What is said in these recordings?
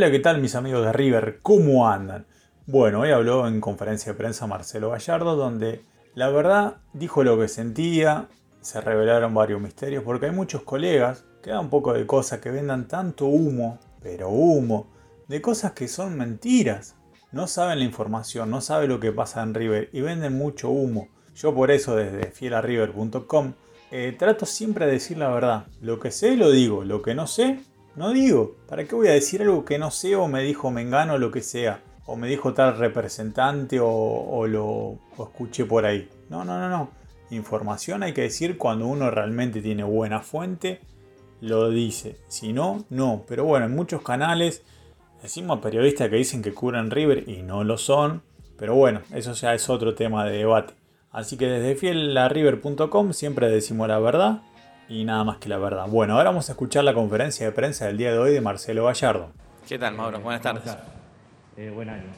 Hola, ¿qué tal mis amigos de River? ¿Cómo andan? Bueno, hoy habló en conferencia de prensa Marcelo Gallardo, donde la verdad dijo lo que sentía, se revelaron varios misterios, porque hay muchos colegas que dan un poco de cosas que vendan tanto humo, pero humo, de cosas que son mentiras. No saben la información, no saben lo que pasa en River y venden mucho humo. Yo por eso desde fielarriver.com eh, trato siempre de decir la verdad. Lo que sé lo digo, lo que no sé no digo. ¿Para qué voy a decir algo que no sé o me dijo Mengano o lo que sea? O me dijo tal representante o, lo escuché por ahí. No, no, no, no. Información hay que decir cuando uno realmente tiene buena fuente, lo dice. Si no, no. Pero bueno, en muchos canales decimos periodistas que dicen que curan River y no lo son. Pero bueno, eso ya es otro tema de debate. Así que desde fielarriver.com siempre decimos la verdad y nada más que la verdad. Bueno, ahora vamos a escuchar la conferencia de prensa del día de hoy de Marcelo Gallardo. ¿Qué tal, Mauro? Buenas tardes. Eh, buen año.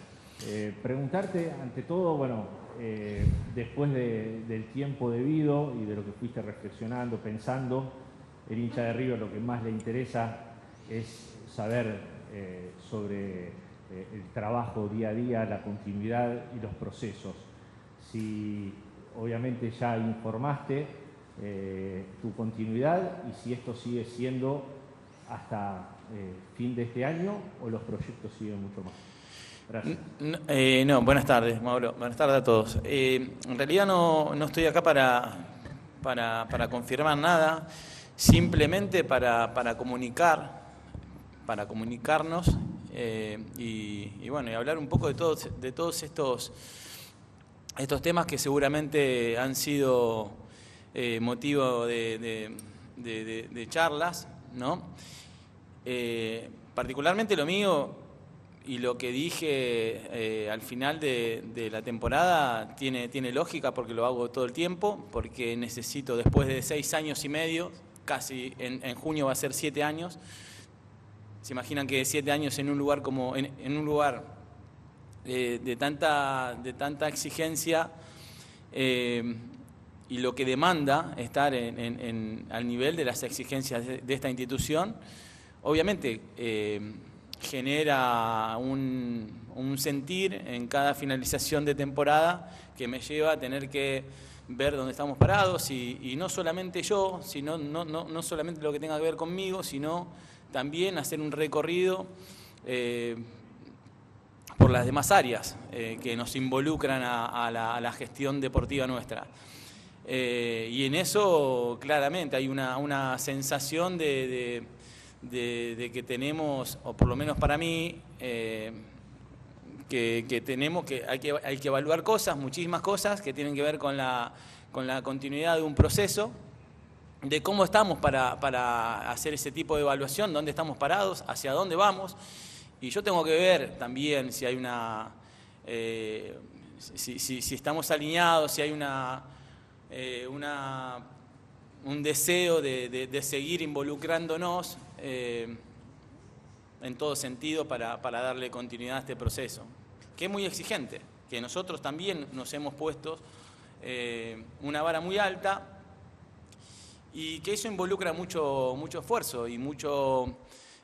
Eh, preguntarte, ante todo, bueno, eh, después del tiempo debido y de lo que fuiste reflexionando, pensando, el hincha de River lo que más le interesa es saber sobre el trabajo día a día, la continuidad y los procesos si obviamente ya informaste eh, tu continuidad y si esto sigue siendo hasta eh, fin de este año o los proyectos siguen mucho más. Gracias. Eh, no, buenas tardes, Mauro. Buenas tardes a todos. en realidad no, estoy acá para, para, confirmar nada, simplemente para, para comunicar, para comunicarnos y, y, bueno, y hablar un poco de todos, de todos estos estos temas que seguramente han sido eh, motivo de, charlas, ¿no? Eh, particularmente lo mío y lo que dije eh, al final de, la temporada tiene, tiene lógica porque lo hago todo el tiempo, porque necesito después de seis años y medio, casi en, junio va a ser siete años, se imaginan que siete años en un lugar como en un lugar de, tanta, de tanta exigencia y lo que demanda estar al nivel de las exigencias de, esta institución, obviamente eh, genera un, sentir en cada finalización de temporada que me lleva a tener que ver dónde estamos parados y, no solamente yo, sino no, no, solamente lo que tenga que ver conmigo, sino también hacer un recorrido eh, por las demás áreas eh, que nos involucran a, la, gestión deportiva nuestra. Eh, y en eso claramente hay una, sensación de, que tenemos, o por lo menos para mí, eh, que, tenemos que hay, que hay que evaluar cosas, muchísimas cosas que tienen que ver con la, con la continuidad de un proceso, de cómo estamos para, para hacer ese tipo de evaluación, dónde estamos parados, hacia dónde vamos. Y yo tengo que ver también si hay una, eh, si, estamos alineados, si hay una, eh, una un deseo de, seguir involucrándonos eh, en todo sentido para, darle continuidad a este proceso, que es muy exigente, que nosotros también nos hemos puesto una vara muy alta y que eso involucra mucho, mucho esfuerzo y mucho,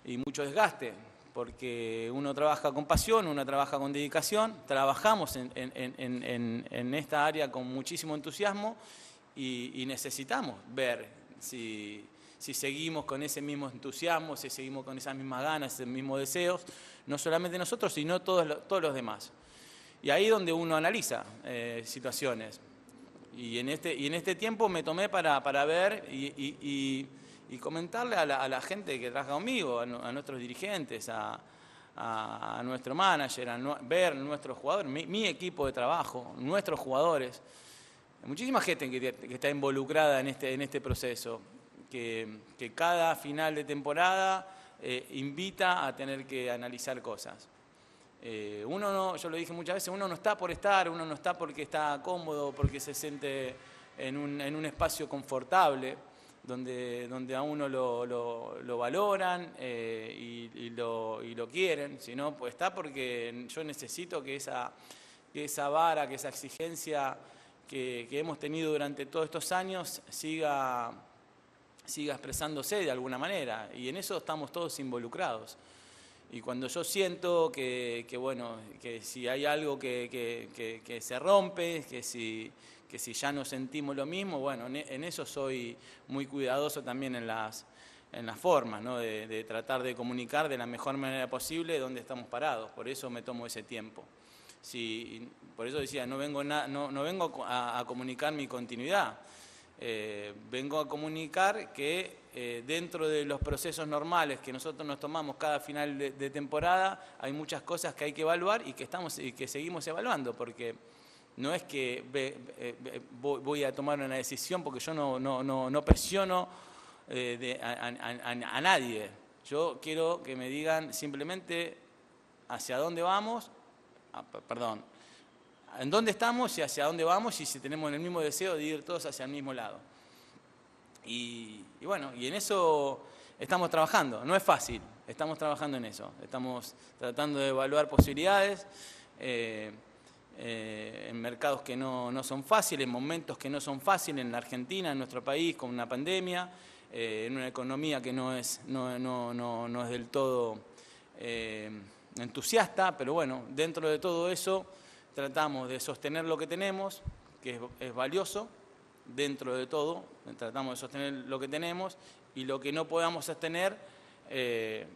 y mucho desgaste porque uno trabaja con pasión, uno trabaja con dedicación, trabajamos en, esta área con muchísimo entusiasmo y, necesitamos ver si, seguimos con ese mismo entusiasmo, si seguimos con esas mismas ganas, esos mismos deseos, no solamente nosotros, sino todos, los demás. Y ahí es donde uno analiza eh, situaciones. Y en, este, y en este tiempo me tomé para, ver y y comentarle a la, gente que trabaja conmigo, a, nuestros dirigentes, a, nuestro manager, a ver nuestros jugadores, mi, equipo de trabajo, nuestros jugadores, muchísima gente que, está involucrada en este, este proceso, que, cada final de temporada eh, invita a tener que analizar cosas. Eh, uno no, yo lo dije muchas veces, uno no está por estar, uno no está porque está cómodo, porque se siente en un espacio confortable donde, donde a uno lo, valoran eh, y, lo, quieren, sino pues está porque yo necesito que esa, esa vara, que esa exigencia que, hemos tenido durante todos estos años siga, siga expresándose de alguna manera, y en eso estamos todos involucrados. y cuando yo siento que, bueno, que si hay algo que, se rompe, que si, que si ya no sentimos lo mismo, bueno, en, eso soy muy cuidadoso también en las, en las formas, ¿no? de, tratar de comunicar de la mejor manera posible dónde estamos parados, por eso me tomo ese tiempo. Si, por eso decía, no vengo, no, no vengo a, comunicar mi continuidad, eh, vengo a comunicar que eh, dentro de los procesos normales que nosotros nos tomamos cada final de, temporada, hay muchas cosas que hay que evaluar y que, estamos, y que seguimos evaluando, porque no es que eh, voy a tomar una decisión porque yo no, no, no, presiono a, nadie. Yo quiero que me digan simplemente hacia dónde vamos, ah, perdón, en dónde estamos y hacia dónde vamos y si tenemos el mismo deseo de ir todos hacia el mismo lado. Y, bueno, y en eso estamos trabajando. No es fácil, estamos trabajando en eso. Estamos tratando de evaluar posibilidades eh, eh, en mercados que no, son fáciles, en momentos que no son fáciles en la Argentina, en nuestro país, con una pandemia, eh, en una economía que no es, no, no es del todo entusiasta, pero bueno, dentro de todo eso tratamos de sostener lo que tenemos, que es, valioso dentro de todo, tratamos de sostener lo que tenemos y lo que no podamos sostener, eh,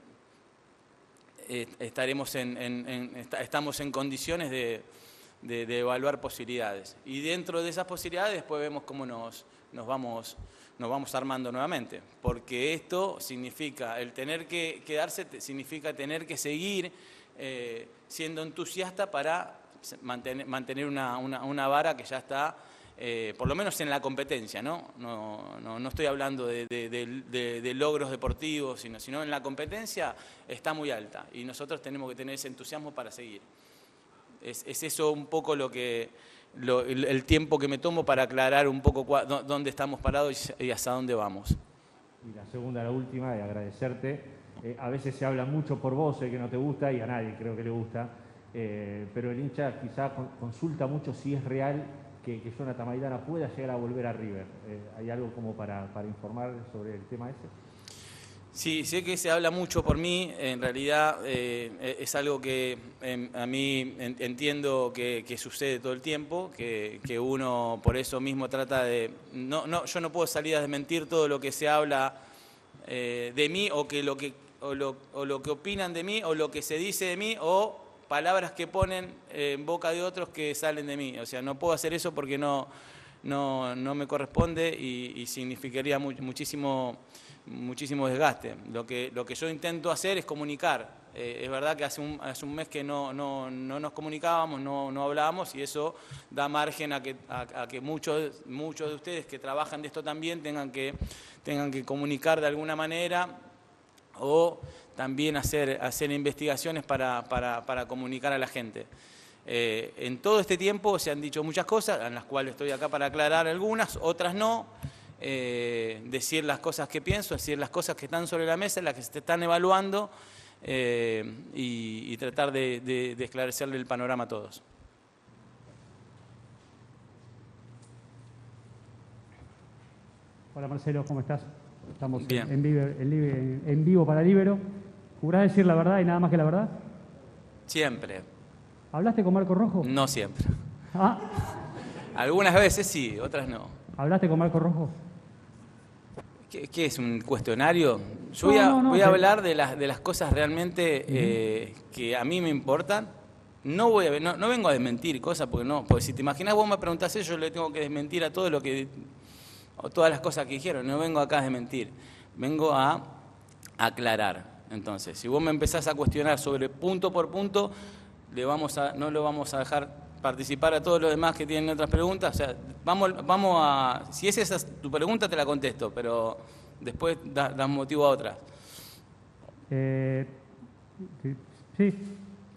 eh, estaremos en, estamos en condiciones de, evaluar posibilidades. Y dentro de esas posibilidades después vemos cómo nos, nos, vamos, nos vamos armando nuevamente, porque esto significa, el tener que quedarse significa tener que seguir eh, siendo entusiasta para mantener, mantener una, una, vara que ya está, eh, por lo menos en la competencia, ¿no? No, no, no estoy hablando de, de, logros deportivos, sino, sino en la competencia está muy alta y nosotros tenemos que tener ese entusiasmo para seguir. Es, es eso un poco lo que, el, tiempo que me tomo para aclarar un poco dónde estamos parados y, hasta dónde vamos. Y la segunda, la última, de agradecerte. Eh, a veces se habla mucho por vos, sé que no te gusta y a nadie creo que le gusta, eh, pero el hincha quizá consulta mucho si es real que, que Jonathan Maidana pueda llegar a volver a River. Eh, ¿Hay algo como para, informar sobre el tema ese? Sí, sé que se habla mucho por mí, en realidad eh, es algo que em, a mí entiendo que, sucede todo el tiempo, que, uno por eso mismo trata de... No, no, yo no puedo salir a desmentir todo lo que se habla de mí o, que lo que, o lo, o lo que opinan de mí o lo que se dice de mí o palabras que ponen en boca de otros que salen de mí. O sea, no puedo hacer eso porque no, no, me corresponde y, significaría muchísimo, muchísimo desgaste. Lo que, lo que yo intento hacer es comunicar. Eh, es verdad que hace un, hace un mes que no, no, nos comunicábamos, no, no, hablábamos y eso da margen a que, a, que muchos, muchos de ustedes que trabajan de esto también tengan que, tengan que comunicar de alguna manera o también hacer, hacer investigaciones para, comunicar a la gente. Eh, en todo este tiempo se han dicho muchas cosas, en las cuales estoy acá para aclarar algunas, otras no. Eh, decir las cosas que pienso, decir las cosas que están sobre la mesa, las que se están evaluando eh, y, tratar de, de, esclarecerle el panorama a todos. Hola Marcelo, ¿cómo estás? Estamos en, en, vivo para Libero. ¿Jurás decir la verdad y nada más que la verdad? Siempre. ¿Hablaste con Marco Rojo? No siempre. ¿Ah? Algunas veces sí, otras no. ¿Hablaste con Marco Rojo? ¿Qué, es un cuestionario? Yo voy, a, voy a hablar de las, de las cosas realmente eh, que a mí me importan. No, voy a, no, vengo a desmentir cosas, porque no, porque si te imaginas vos me preguntás eso, yo le tengo que desmentir a todo lo que o todas las cosas que dijeron. No vengo acá a mentir, vengo a aclarar. Entonces, si vos me empezás a cuestionar sobre punto por punto, le vamos a, no lo vamos a dejar participar a todos los demás que tienen otras preguntas. O sea, vamos, vamos a. Si es esa tu pregunta, te la contesto, pero después das da motivo a otra. Eh, sí.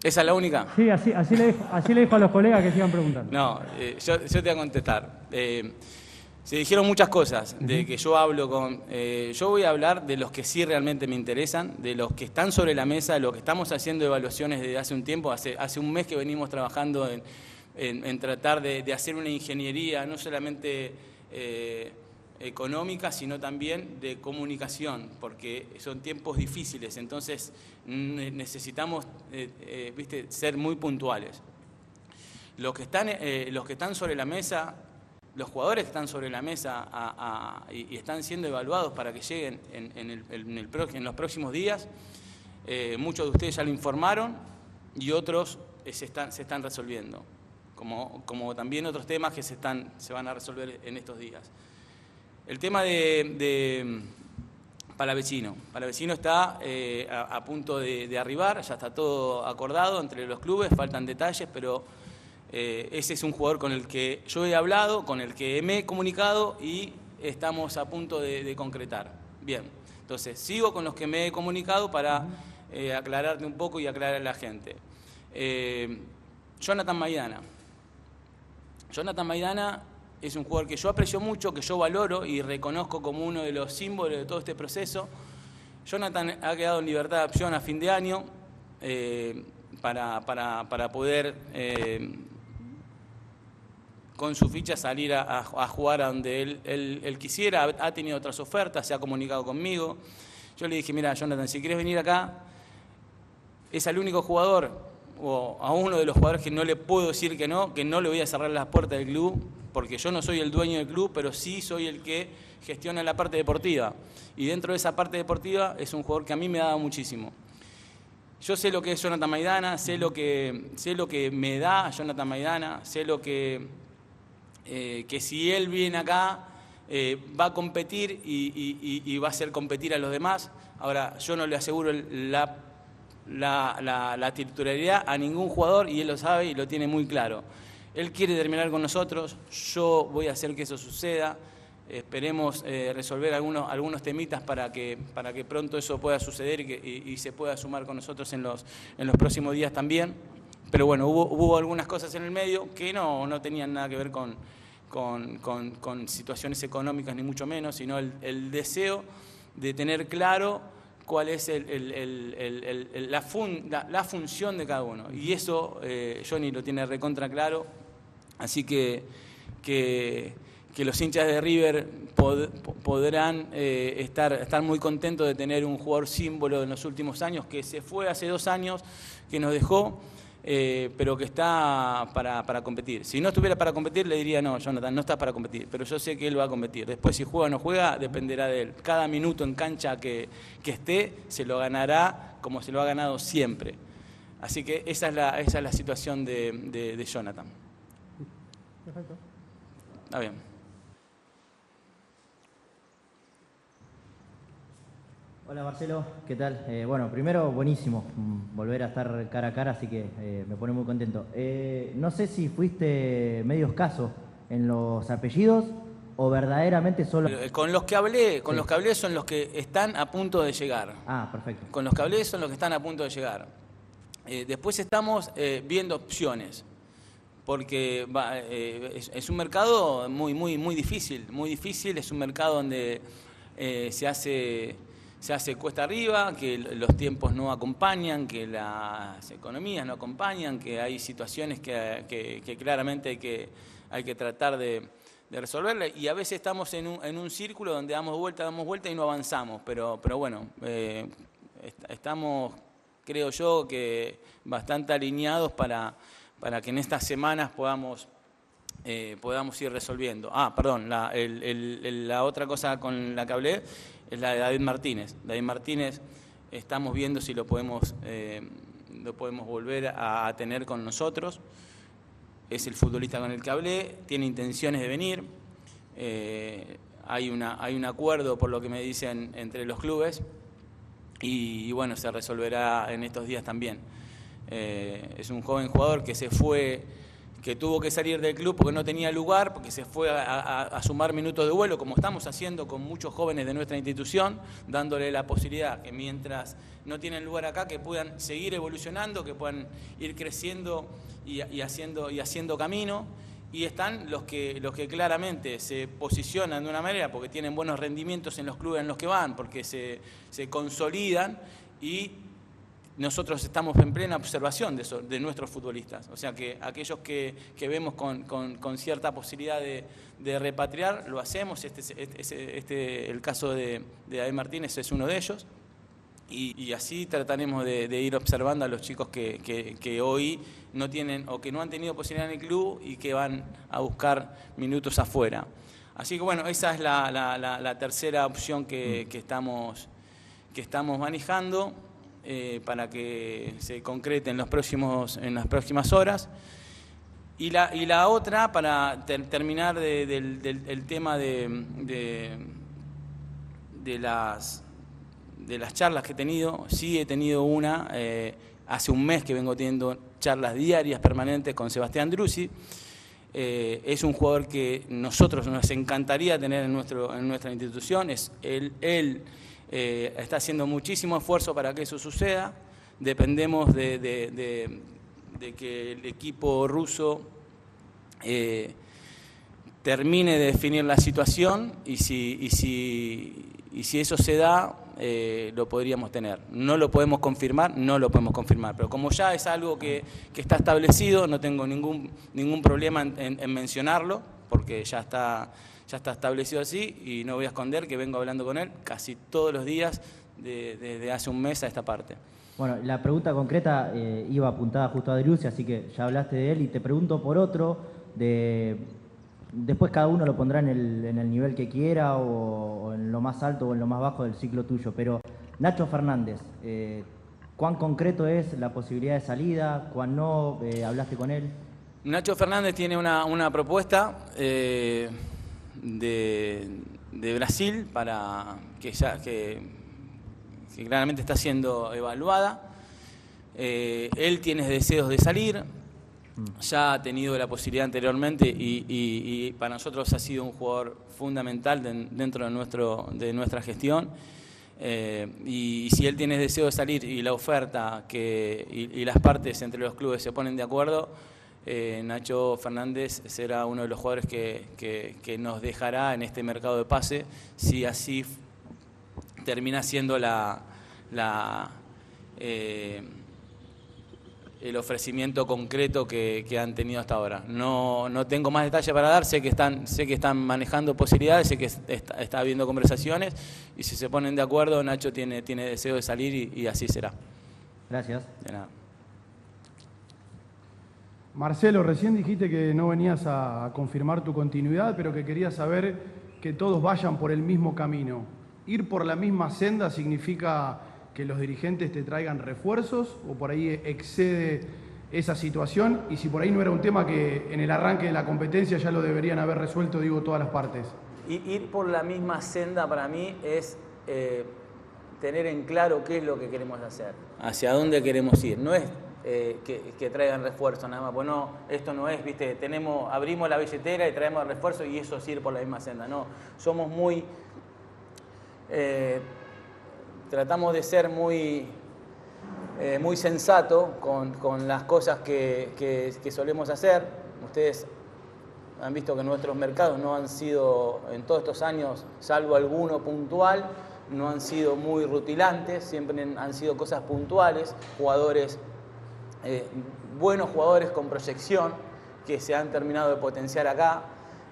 ¿Esa es la única? Sí, así, así, le, así le dijo a los colegas que sigan preguntando. No, eh, yo, yo, te voy a contestar. Eh, se dijeron muchas cosas, de que yo hablo con... Eh, yo voy a hablar de los que sí realmente me interesan, de los que están sobre la mesa, de lo que estamos haciendo evaluaciones desde hace un tiempo, hace, hace un mes que venimos trabajando en, tratar de, hacer una ingeniería, no solamente eh, económica, sino también de comunicación, porque son tiempos difíciles, entonces necesitamos eh, ¿viste? ser muy puntuales. Los que, están, los que están sobre la mesa los jugadores que están sobre la mesa y, están siendo evaluados para que lleguen en, los próximos días, eh, muchos de ustedes ya lo informaron y otros eh, se, están, resolviendo, como, también otros temas que se, están, se van a resolver en estos días. El tema de, de Palavecino. Palavecino está eh, a, punto de arribar, ya está todo acordado entre los clubes, faltan detalles, pero eh, ese es un jugador con el que yo he hablado, con el que me he comunicado y estamos a punto de, concretar. Bien, entonces sigo con los que me he comunicado para eh, aclararte un poco y aclarar a la gente. Jonathan Maidana. Jonathan Maidana es un jugador que yo aprecio mucho, que yo valoro y reconozco como uno de los símbolos de todo este proceso. Jonathan ha quedado en libertad de opción a fin de año para, para, poder con su ficha salir a, jugar a donde él, quisiera. Ha tenido otras ofertas, se ha comunicado conmigo. Yo le dije, mira, Jonathan, si quieres venir acá, es al único jugador o a uno de los jugadores que no le puedo decir que no, que no le voy a cerrar las puertas del club, porque yo no soy el dueño del club, pero sí soy el que gestiona la parte deportiva. Y dentro de esa parte deportiva es un jugador que a mí me dado muchísimo. Yo sé lo que es Jonathan Maidana, sé lo que, sé lo que me da Jonathan Maidana, sé lo que eh, que si él viene acá eh, va a competir y, va a hacer competir a los demás. Ahora, yo no le aseguro la, la, titularidad a ningún jugador y él lo sabe y lo tiene muy claro. Él quiere terminar con nosotros, yo voy a hacer que eso suceda. Esperemos eh, resolver algunos, algunos temitas para que, para que pronto eso pueda suceder y, se pueda sumar con nosotros en los, en los próximos días también. Pero bueno, hubo, hubo algunas cosas en el medio que no, no tenían nada que ver con, con, situaciones económicas ni mucho menos, sino el, deseo de tener claro cuál es la, la, función de cada uno. Y eso eh, Johnny lo tiene recontra claro, así que, que, los hinchas de River podrán eh, estar, estar muy contentos de tener un jugador símbolo en los últimos años, que se fue hace dos años, que nos dejó eh, pero que está para, competir. Si no estuviera para competir, le diría, no, Jonathan, no estás para competir, pero yo sé que él va a competir. Después, si juega o no juega, dependerá de él. Cada minuto en cancha que, esté, se lo ganará como se lo ha ganado siempre. Así que esa es la, esa es la situación de, de, de Jonathan. Perfecto. Está bien. Hola Marcelo, ¿qué tal? Eh, bueno, primero buenísimo mm, volver a estar cara a cara, así que eh, me pone muy contento. Eh, no sé si fuiste medio escaso en los apellidos o verdaderamente solo... Con los que hablé, con los que hablé son los que están a punto de llegar. Ah, perfecto. Con los que hablé son los que están a punto de llegar. después estamos viendo opciones, porque es, un mercado muy, muy, muy difícil, muy difícil, es un mercado donde se hace se hace cuesta arriba, que los tiempos no acompañan, que las economías no acompañan, que hay situaciones que, claramente hay que, hay que tratar de, de y a veces estamos en un, en un, círculo donde damos vuelta, damos vuelta y no avanzamos, pero, pero bueno, eh, estamos, creo yo, que bastante alineados para, para que en estas semanas podamos... Eh, podamos ir resolviendo. Ah, perdón, la, la otra cosa con la que hablé es la de David Martínez. David Martínez estamos viendo si lo podemos, eh, lo podemos volver a, tener con nosotros. Es el futbolista con el que hablé, tiene intenciones de venir. Eh, hay, una, hay un acuerdo, por lo que me dicen, entre los clubes y, bueno, se resolverá en estos días también. Eh, es un joven jugador que se fue que tuvo que salir del club porque no tenía lugar, porque se fue a, sumar minutos de vuelo, como estamos haciendo con muchos jóvenes de nuestra institución, dándole la posibilidad que mientras no tienen lugar acá, que puedan seguir evolucionando, que puedan ir creciendo y, haciendo, y haciendo camino. Y están los que, los que claramente se posicionan de una manera porque tienen buenos rendimientos en los clubes en los que van, porque se, se consolidan y nosotros estamos en plena observación de, de nuestros futbolistas. O sea que aquellos que, vemos con, cierta posibilidad de, repatriar, lo hacemos. Este, este, este, el caso de, David Martínez es uno de ellos. Y, así trataremos de, ir observando a los chicos que, hoy no tienen o que no han tenido posibilidad en el club y que van a buscar minutos afuera. Así que bueno, esa es la, tercera opción que, estamos, que estamos manejando. Eh, para que se concrete en, los próximos, en las próximas horas. Y la, y la otra, para terminar del, tema de, de, las, de las charlas que he tenido, sí he tenido una, eh, hace un mes que vengo teniendo charlas diarias, permanentes con Sebastián Drusi. Eh, es un jugador que nosotros nos encantaría tener en, nuestro, en nuestra institución. Es él, él eh, está haciendo muchísimo esfuerzo para que eso suceda. Dependemos de, que el equipo ruso eh, termine de definir la situación y si, eso se da, eh, lo podríamos tener. No lo podemos confirmar, no lo podemos confirmar, pero como ya es algo que, está establecido, no tengo ningún problema en mencionarlo, porque ya está ya está establecido así y no voy a esconder que vengo hablando con él casi todos los días desde hace un mes a esta parte. Bueno, la pregunta concreta eh, iba apuntada justo a Delucia, así que ya hablaste de él y te pregunto por otro, de, después cada uno lo pondrá en el, nivel que quiera o, en lo más alto o en lo más bajo del ciclo tuyo, pero Nacho Fernández, eh, ¿cuán concreto es la posibilidad de salida? ¿Cuán no? Eh, ¿Hablaste con él? Nacho Fernández tiene una, una propuesta de, Brasil para que ya que, claramente está siendo evaluada. Eh, él tiene deseos de salir, ya ha tenido la posibilidad anteriormente y, para nosotros ha sido un jugador fundamental dentro de, nuestro, de nuestra gestión. Eh, y, si él tiene deseo de salir y la oferta que, y, las partes entre los clubes se ponen de acuerdo, eh, Nacho Fernández será uno de los jugadores que, nos dejará en este mercado de pase si así termina siendo la, eh, el ofrecimiento concreto que, han tenido hasta ahora. No, tengo más detalles para dar, sé que están, sé que están manejando posibilidades, sé que está, habiendo conversaciones y si se ponen de acuerdo, Nacho tiene, tiene deseo de salir y, y así será. Gracias. De nada. Marcelo, recién dijiste que no venías a confirmar tu continuidad, pero que querías saber que todos vayan por el mismo camino. ¿Ir por la misma senda significa que los dirigentes te traigan refuerzos o por ahí excede esa situación? Y si por ahí no era un tema que en el arranque de la competencia ya lo deberían haber resuelto, digo, todas las partes. Ir por la misma senda para mí es eh, tener en claro qué es lo que queremos hacer, hacia dónde queremos ir. No es eh, que, traigan refuerzo nada más. Bueno, esto no es, viste, tenemos, abrimos la billetera y traemos refuerzo y eso sirve por la misma senda. No, somos muy, eh, tratamos de ser muy, eh, muy sensato con, las cosas que, que, solemos hacer. Ustedes han visto que nuestros mercados no han sido, en todos estos años, salvo alguno puntual, no han sido muy rutilantes, siempre han sido cosas puntuales, jugadores eh, buenos jugadores con proyección que se han terminado de potenciar acá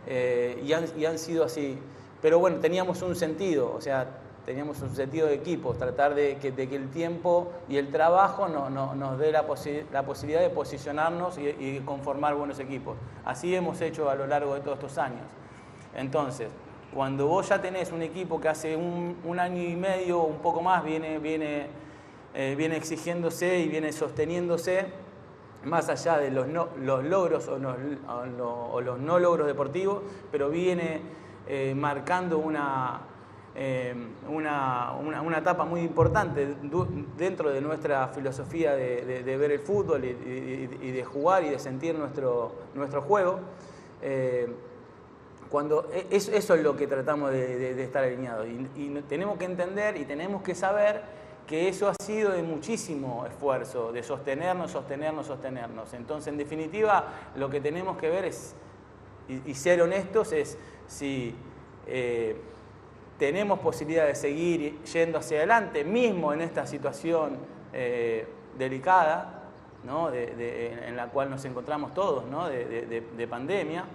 eh, y, han, sido así. Pero bueno, teníamos un sentido, o sea, teníamos un sentido de equipo, tratar de que, el tiempo y el trabajo nos dé la, posibilidad de posicionarnos y, conformar buenos equipos. Así hemos hecho a lo largo de todos estos años. Entonces, cuando vos ya tenés un equipo que hace un, un año y medio, un poco más, viene, viene eh, viene exigiéndose y viene sosteniéndose más allá de los, los logros o, los no logros deportivos, pero viene eh, marcando eh, una, una, etapa muy importante dentro de nuestra filosofía de, ver el fútbol y, de jugar y de sentir nuestro, nuestro juego. cuando e, eso, es lo que tratamos de, estar alineados y tenemos que entender y tenemos que saber que eso ha sido de muchísimo esfuerzo, de sostenernos, sostenernos, sostenernos. Entonces, en definitiva, lo que tenemos que ver es, y, ser honestos, es si eh, tenemos posibilidad de seguir yendo hacia adelante, mismo en esta situación delicada, en la cual nos encontramos todos, de, pandemia,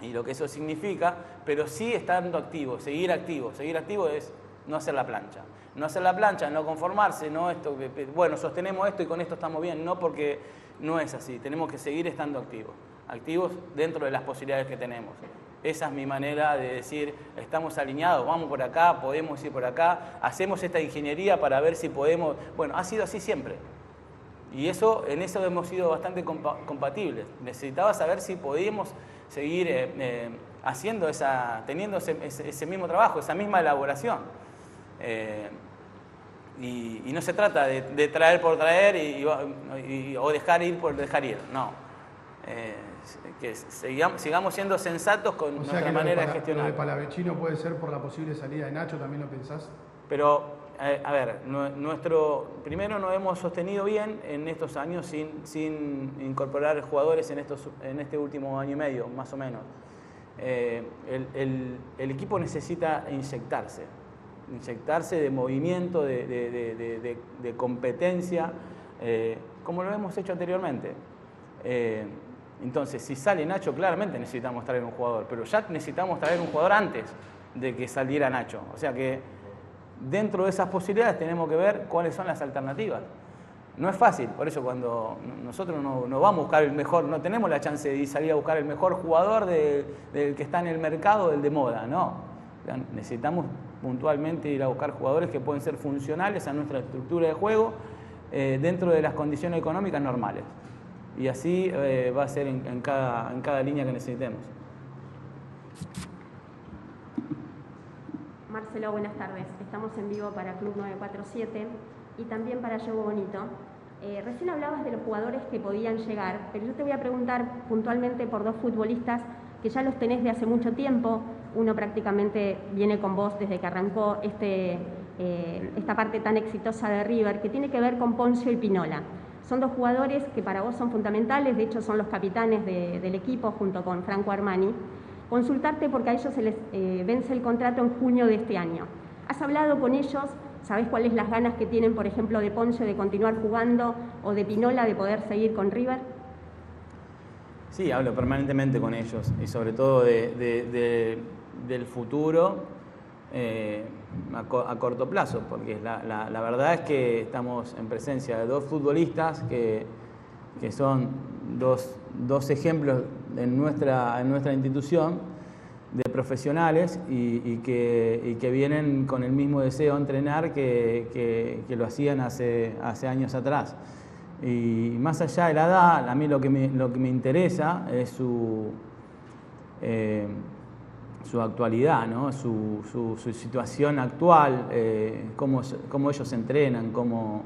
y lo que eso significa, pero sí estando activo, seguir activo. Seguir activo es no hacer la plancha. No hacer la plancha, no conformarse, no esto, bueno, sostenemos esto y con esto estamos bien, no porque no es así, tenemos que seguir estando activos, activos dentro de las posibilidades que tenemos. Esa es mi manera de decir, estamos alineados, vamos por acá, podemos ir por acá, hacemos esta ingeniería para ver si podemos, bueno, ha sido así siempre. Y eso, en eso hemos sido bastante compatibles. Necesitaba saber si podíamos seguir eh, eh, haciendo esa, teniendo ese, mismo trabajo, esa misma elaboración. Eh, y, no se trata de, traer por traer y, o dejar ir por dejar ir, no. que sigamos, sigamos, siendo sensatos con nuestra manera de, gestionar. Lo de Palavecino puede ser por la posible salida de Nacho, ¿también lo pensás? Pero eh, a ver, nuestro, primero nos hemos sostenido bien en estos años sin, sin incorporar jugadores en, estos, en este último año y medio, más o menos. Eh, el, equipo necesita inyectarse, inyectarse de movimiento, de, competencia, eh, como lo hemos hecho anteriormente. entonces, si sale Nacho, claramente necesitamos traer un jugador, pero ya necesitamos traer un jugador antes de que saliera Nacho. O sea que dentro de esas posibilidades tenemos que ver cuáles son las alternativas. No es fácil, por eso cuando nosotros no, vamos a buscar el mejor, no tenemos la chance de salir a buscar el mejor jugador del que está en el mercado, del de moda, no. Necesitamos puntualmente ir a buscar jugadores que pueden ser funcionales a nuestra estructura de juego eh, dentro de las condiciones económicas normales. Y así eh, va a ser en, cada, en cada línea que necesitemos. Marcelo, buenas tardes. Estamos en vivo para Club 947 y también para Yogo Bonito. Eh, recién hablabas de los jugadores que podían llegar, pero yo te voy a preguntar puntualmente por dos futbolistas que ya los tenés de hace mucho tiempo. Uno prácticamente viene con vos desde que arrancó este, eh, esta parte tan exitosa de River, que tiene que ver con Poncio y Pinola. Son dos jugadores que para vos son fundamentales, de hecho son los capitanes del equipo junto con Franco Armani consultarte porque a ellos se les eh, vence el contrato en junio de este año. ¿Has hablado con ellos? ¿Sabes cuáles las ganas que tienen, por ejemplo, de Ponce de continuar jugando o de Pinola de poder seguir con River? Sí, hablo permanentemente con ellos y sobre todo del futuro eh, a, corto plazo, porque la, verdad es que estamos en presencia de dos futbolistas que, que son dos, dos ejemplos en nuestra, en nuestra institución de profesionales y, que, que, vienen con el mismo deseo de entrenar que, que, lo hacían hace, hace años atrás. Y más allá de la edad, a mí lo que me, lo que me interesa es su, eh, su actualidad, ¿no? su, su, situación actual, eh, cómo, cómo, ellos entrenan, cómo,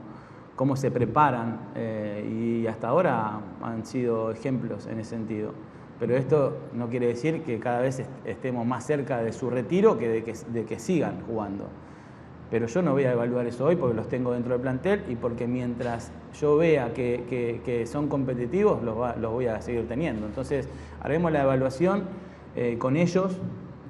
cómo se preparan eh, y hasta ahora han sido ejemplos en ese sentido. Pero esto no quiere decir que cada vez estemos más cerca de su retiro que de que, de que sigan jugando. Pero yo no voy a evaluar eso hoy porque los tengo dentro del plantel y porque mientras yo vea que, que, son competitivos, los, los, voy a seguir teniendo. Entonces, haremos la evaluación eh, con ellos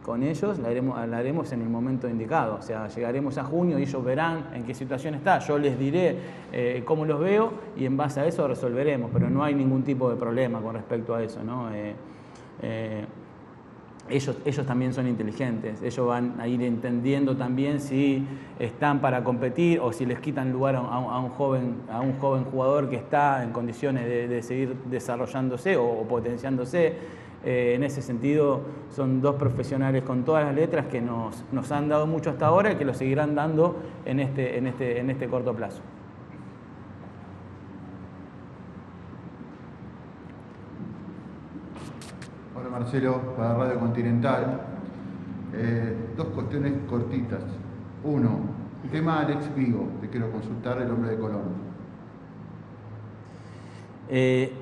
con ellos la haremos, en el momento indicado. O sea, llegaremos a junio y ellos verán en qué situación está. Yo les diré eh, cómo los veo y en base a eso resolveremos, pero no hay ningún tipo de problema con respecto a eso. Eh, eh, ellos, ellos también son inteligentes, ellos van a ir entendiendo también si están para competir o si les quitan lugar a, un, joven, a un joven jugador que está en condiciones de, seguir desarrollándose o potenciándose eh, en ese sentido, son dos profesionales con todas las letras que nos, nos, han dado mucho hasta ahora y que lo seguirán dando en este, en este, en este corto plazo. Hola Marcelo, para Radio Continental. Eh, dos cuestiones cortitas. Uno, tema Alex Vigo, te quiero consultar el hombre de Colón. Eh,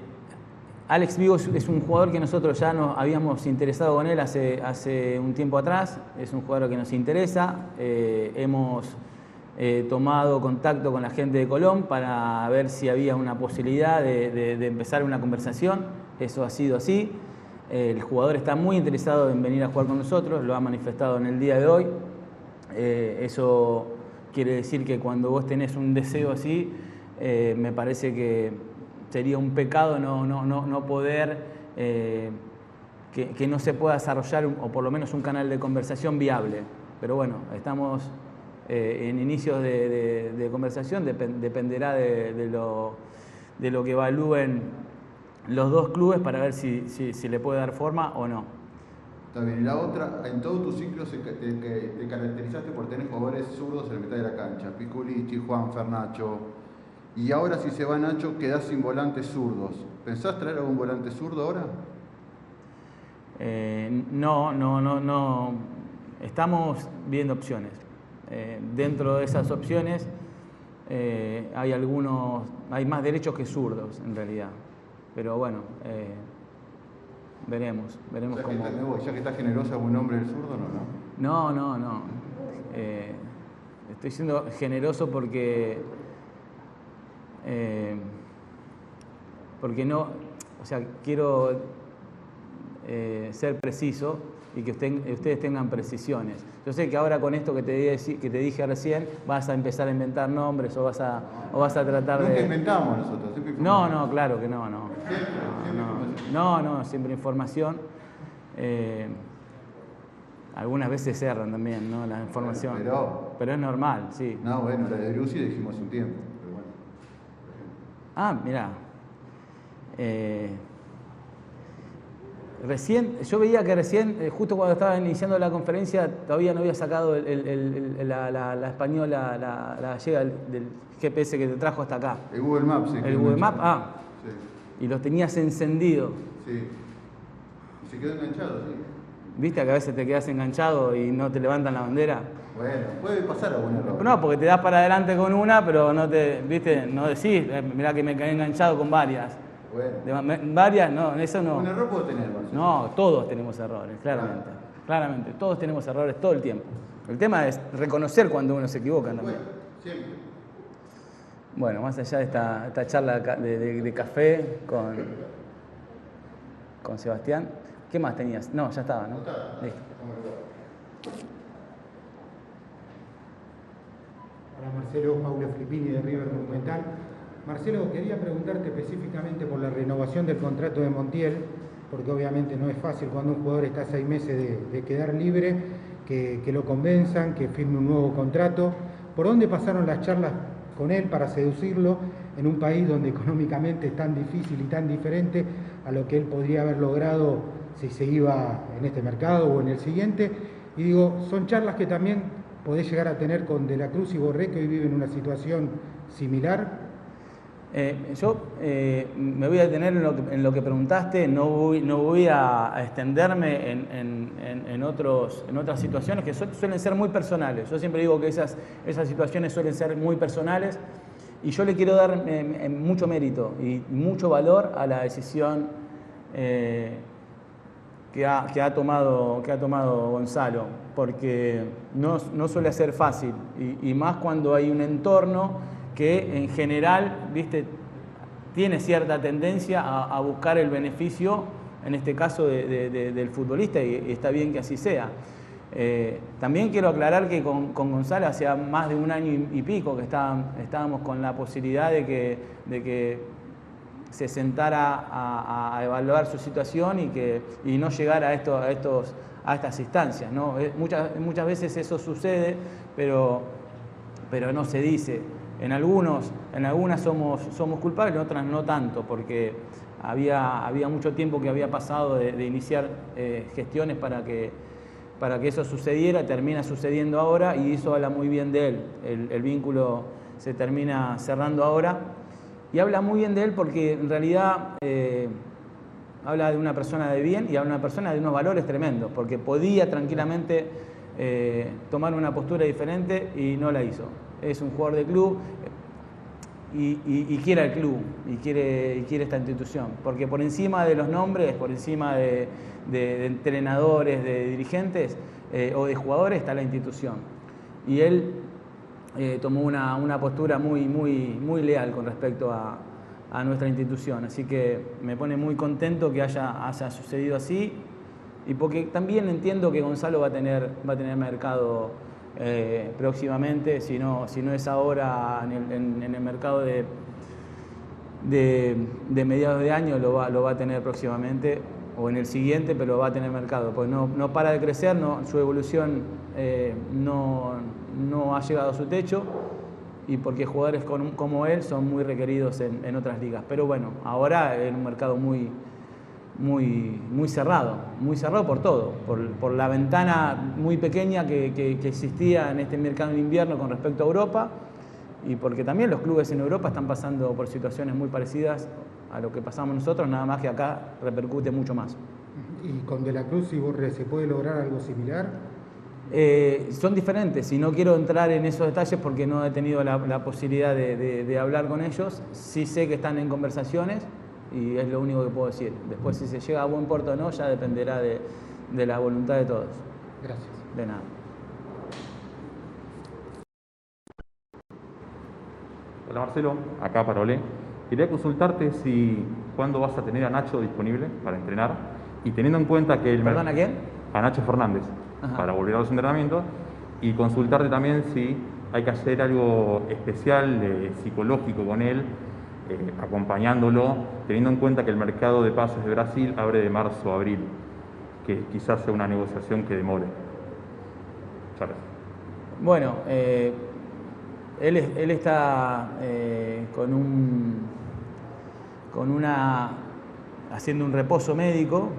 Alex Vigo es un jugador que nosotros ya nos habíamos interesado con él hace, hace un tiempo atrás, es un jugador que nos interesa, eh, hemos eh, tomado contacto con la gente de Colón para ver si había una posibilidad de, empezar una conversación, eso ha sido así, el jugador está muy interesado en venir a jugar con nosotros, lo ha manifestado en el día de hoy, eh, eso quiere decir que cuando vos tenés un deseo así, me parece que sería un pecado no, no, no, no poder, eh, que, no se pueda desarrollar, o por lo menos un canal de conversación viable. Pero bueno, estamos eh, en inicios de, conversación, dependerá de, lo, de lo que evalúen los dos clubes para ver si, si, le puede dar forma o no. Está bien, y la otra, en todo tu ciclo te, te, caracterizaste por tener jugadores zurdos en la mitad de la cancha, Piculichi, Juan, Fernacho, y ahora si se va Nacho quedás sin volantes zurdos. ¿Pensás traer algún volante zurdo ahora? Eh, no, no, no, no. Estamos viendo opciones. Eh, dentro de esas opciones eh, hay algunos, hay más derechos que zurdos en realidad. Pero bueno, veremos, veremos ya cómo. Que ya que está generoso algún nombre del zurdo, ¿no? No, no, no. estoy siendo generoso porque eh, porque no, o sea, quiero eh, ser preciso y que ustedes tengan precisiones. Yo sé que ahora con esto que te, que te dije recién vas a empezar a inventar nombres o vas a, o vas a tratar de... inventamos nosotros, No, no, claro que no, no. no, no, siempre información. Eh, algunas veces cerran también, ¿no? La información. Pero, pero es normal, sí. No, bueno, la de Brusi dijimos un tiempo. Ah, mira. Eh, recién, yo veía que recién, eh, justo cuando estaba iniciando la conferencia, todavía no había sacado la, española, la, gallega del GPS que te trajo hasta acá. El Google Maps, sí. El Google Maps, ah. Y los tenías encendido. Sí. Y se quedó enganchado, sí. ¿Viste que a veces te quedas enganchado y no te levantan la bandera? Bueno, puede pasar algún error. No, porque te das para adelante con una, pero no te, viste, no decís, eh, mirá que me quedé enganchado con varias. Bueno. varias, no, eso no. Un error puedo tener, No, todos tenemos errores, claramente. Claramente, todos tenemos errores todo el tiempo. El tema es reconocer cuando uno se equivoca también. Bueno, siempre. Bueno, más allá de esta, esta charla de, de, café con, con Sebastián, ¿qué más tenías? No, ya estaba, ¿no? Listo. Hola Marcelo, Paula Flippini de River Monumental. Marcelo, quería preguntarte específicamente por la renovación del contrato de Montiel, porque obviamente no es fácil cuando un jugador está seis meses de, quedar libre, que, lo convenzan, que firme un nuevo contrato. ¿Por dónde pasaron las charlas con él para seducirlo en un país donde económicamente es tan difícil y tan diferente a lo que él podría haber logrado si se iba en este mercado o en el siguiente? Y digo, son charlas que también podés llegar a tener con De la Cruz y Borré, que hoy viven una situación similar? Eh, yo eh, me voy a detener en lo que, preguntaste, no voy, no voy a, extenderme en, otros, en otras situaciones que suelen ser muy personales. Yo siempre digo que esas, esas situaciones suelen ser muy personales y yo le quiero dar eh, mucho mérito y mucho valor a la decisión que ha, tomado, que ha tomado Gonzalo, porque no, suele ser fácil, y, más cuando hay un entorno que en general ¿viste? tiene cierta tendencia a, buscar el beneficio, en este caso del futbolista, y, está bien que así sea. Eh, también quiero aclarar que con, Gonzalo hacía más de un año y, pico que estábamos con la posibilidad de que, de que se sentara a, evaluar su situación y, que, y no llegara a, esto, a, estos, a estas instancias. Eh, muchas, muchas veces eso sucede, pero, pero no se dice. En, algunos, en algunas somos, somos culpables, en otras no tanto, porque había, había mucho tiempo que había pasado de, iniciar eh, gestiones para que, para que eso sucediera, termina sucediendo ahora y eso habla muy bien de él. El vínculo se termina cerrando ahora y habla muy bien de él porque en realidad eh, habla de una persona de bien y habla de una persona de unos valores tremendos, porque podía tranquilamente eh, tomar una postura diferente y no la hizo. Es un jugador de club y, quiere el club y quiere, quiere esta institución, porque por encima de los nombres, por encima de, entrenadores, de dirigentes eh, o de jugadores está la institución. Y él eh, tomó una, postura muy, muy, muy leal con respecto a, nuestra institución. Así que me pone muy contento que haya, haya sucedido así y porque también entiendo que Gonzalo va a tener, va a tener mercado eh, próximamente, si no, si no es ahora en el, mercado de, de, mediados de año lo va, lo va a tener próximamente o en el siguiente, pero va a tener mercado, pues no, no para de crecer, no, su evolución eh, no, no, ha llegado a su techo y porque jugadores como él son muy requeridos en, en otras ligas. Pero bueno, ahora es un mercado muy, muy, muy cerrado, muy cerrado por todo, por, la ventana muy pequeña que, que, que, existía en este mercado de invierno con respecto a Europa y porque también los clubes en Europa están pasando por situaciones muy parecidas a lo que pasamos nosotros, nada más que acá repercute mucho más. ¿Y con De la Cruz y Borre se puede lograr algo similar? Eh, son diferentes y no quiero entrar en esos detalles porque no he tenido la, la posibilidad de, de, de, hablar con ellos. Sí sé que están en conversaciones y es lo único que puedo decir. Después si se llega a buen puerto o no ya dependerá de, de la voluntad de todos. Gracias. De nada. Hola Marcelo, acá para Olé. Quería consultarte si cuándo vas a tener a Nacho disponible para entrenar y teniendo en cuenta que el ¿Perdón a quién? A Nacho Fernández Ajá. para volver a los entrenamientos y consultarte también si hay que hacer algo especial eh, psicológico con él, eh, acompañándolo, teniendo en cuenta que el mercado de pases de Brasil abre de marzo a abril, que quizás sea una negociación que demore. Gracias. Bueno, eh, él, él, está con un con una haciendo un reposo médico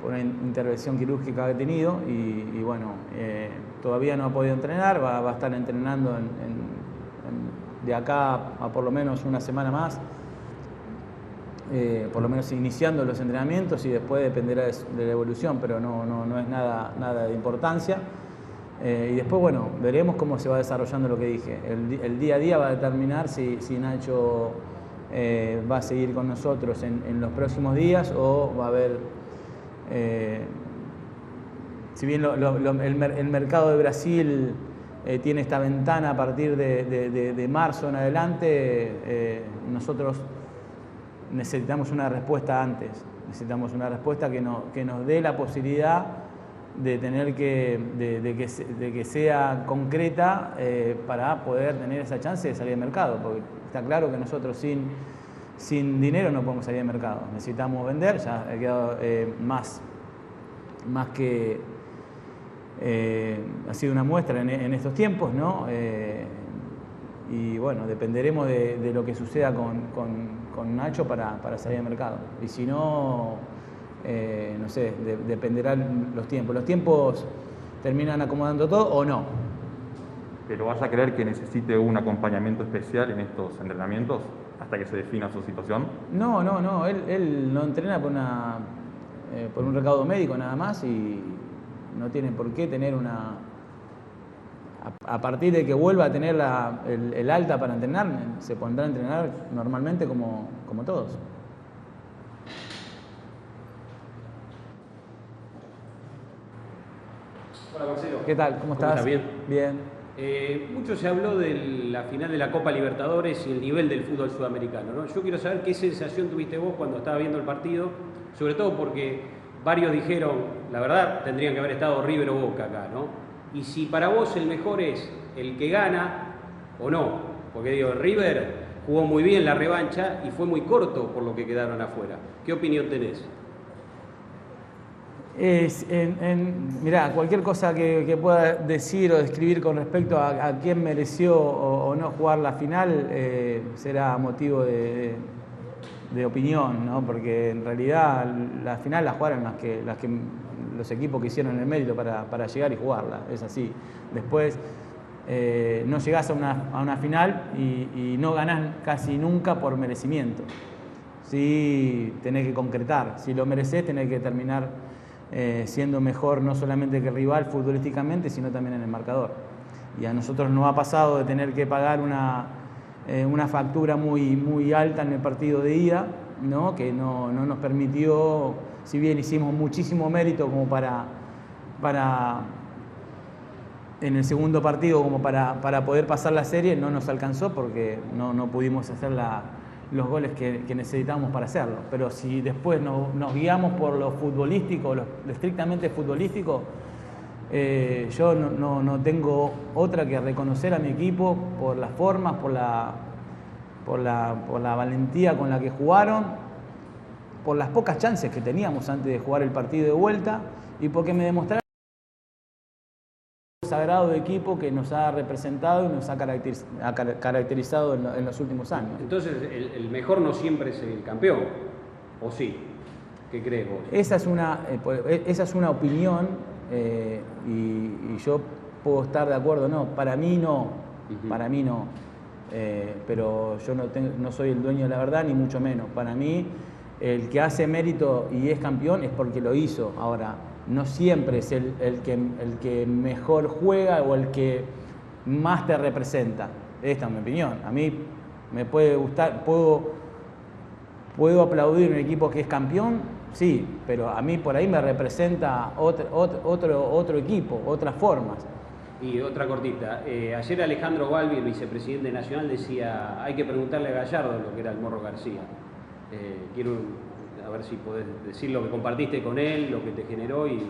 por una intervención quirúrgica que ha tenido y, bueno, eh, todavía no ha podido entrenar, va, va a estar entrenando en, en, en, de acá a por lo menos una semana más, eh, por lo menos iniciando los entrenamientos y después dependerá de, la evolución, pero no, no, no es nada, nada de importancia. Eh, y después, bueno, veremos cómo se va desarrollando lo que dije. El, día a día va a determinar si, si Nacho va a seguir con nosotros en, los próximos días o va a haber, eh, si bien el, mercado de Brasil eh, tiene esta ventana a partir de, marzo en adelante, eh, nosotros necesitamos una respuesta antes, necesitamos una respuesta que, que nos dé la posibilidad de tener que, de, que, que sea concreta para poder tener esa chance de salir al mercado, porque está claro que nosotros sin, sin dinero no podemos salir al mercado, necesitamos vender, ya ha quedado eh, más, más que eh, ha sido una muestra en, estos tiempos, ¿no? Eh, y bueno, dependeremos de, lo que suceda con, Nacho para, salir al mercado. Y si no, no sé, de, dependerán los tiempos. ¿Los tiempos terminan acomodando todo o no? ¿Pero vas a creer que necesite un acompañamiento especial en estos entrenamientos hasta que se defina su situación? No, no, no. Él, él no entrena por, una, eh, por un recaudo médico nada más y no tiene por qué tener una... A, a partir de que vuelva a tener la, el, el, alta para entrenar, se pondrá a entrenar normalmente como, como todos. Hola Marcelo. ¿Qué tal? ¿Cómo estás? ¿Cómo estás? Bien. Bien. Eh, mucho se habló de la final de la Copa Libertadores y el nivel del fútbol sudamericano. ¿no? Yo quiero saber qué sensación tuviste vos cuando estaba viendo el partido, sobre todo porque varios dijeron, la verdad, tendrían que haber estado River o Boca acá, ¿no? Y si para vos el mejor es el que gana o no, porque digo, River jugó muy bien la revancha y fue muy corto por lo que quedaron afuera. ¿Qué opinión tenés? Es, en, mirá, cualquier cosa que, pueda decir o describir con respecto a, quién mereció o, no jugar la final eh, será motivo de, opinión, ¿no? porque en realidad la final la jugaron las que, los equipos que hicieron el mérito para, llegar y jugarla, es así. Después eh, no llegás a una, a una final y, y, no ganás casi nunca por merecimiento. Sí, tenés que concretar, si lo mereces tenés que terminar eh, siendo mejor no solamente que rival futbolísticamente, sino también en el marcador. Y a nosotros nos ha pasado de tener que pagar una, eh, una factura muy, muy alta en el partido de ida, ¿no? que no, no, nos permitió, si bien hicimos muchísimo mérito como para, para en el segundo partido como para, para poder pasar la serie, no nos alcanzó porque no, no pudimos hacer la, los goles que, que, necesitamos para hacerlo. Pero si después no, nos guiamos por lo futbolístico, lo, lo estrictamente futbolístico, eh, yo no, no, no, tengo otra que reconocer a mi equipo por las formas, por la, por la, por la valentía con la que jugaron, por las pocas chances que teníamos antes de jugar el partido de vuelta y porque me demostraron sagrado equipo que nos ha representado y nos ha caracterizado en, los últimos años. Entonces, el, mejor no siempre es el campeón, ¿o sí? ¿Qué crees vos? Esa es una, eh, esa es una opinión eh, y, yo puedo estar de acuerdo, no, para mí no, para mí no, eh, pero yo no, no soy el dueño de la verdad, ni mucho menos. Para mí, el que hace mérito y es campeón es porque lo hizo. Ahora, no siempre es el, que, el que mejor juega o el que más te representa. Esta es mi opinión. A mí me puede gustar, puedo, puedo aplaudir un equipo que es campeón, sí, pero a mí por ahí me representa otro, otro, otro equipo, otras formas. Y otra cortita. Eh, ayer Alejandro Balbi, el vicepresidente nacional, decía, hay que preguntarle a Gallardo lo que era el Morro García. Eh, quiero a ver si podés decir lo que compartiste con él, lo que te generó y...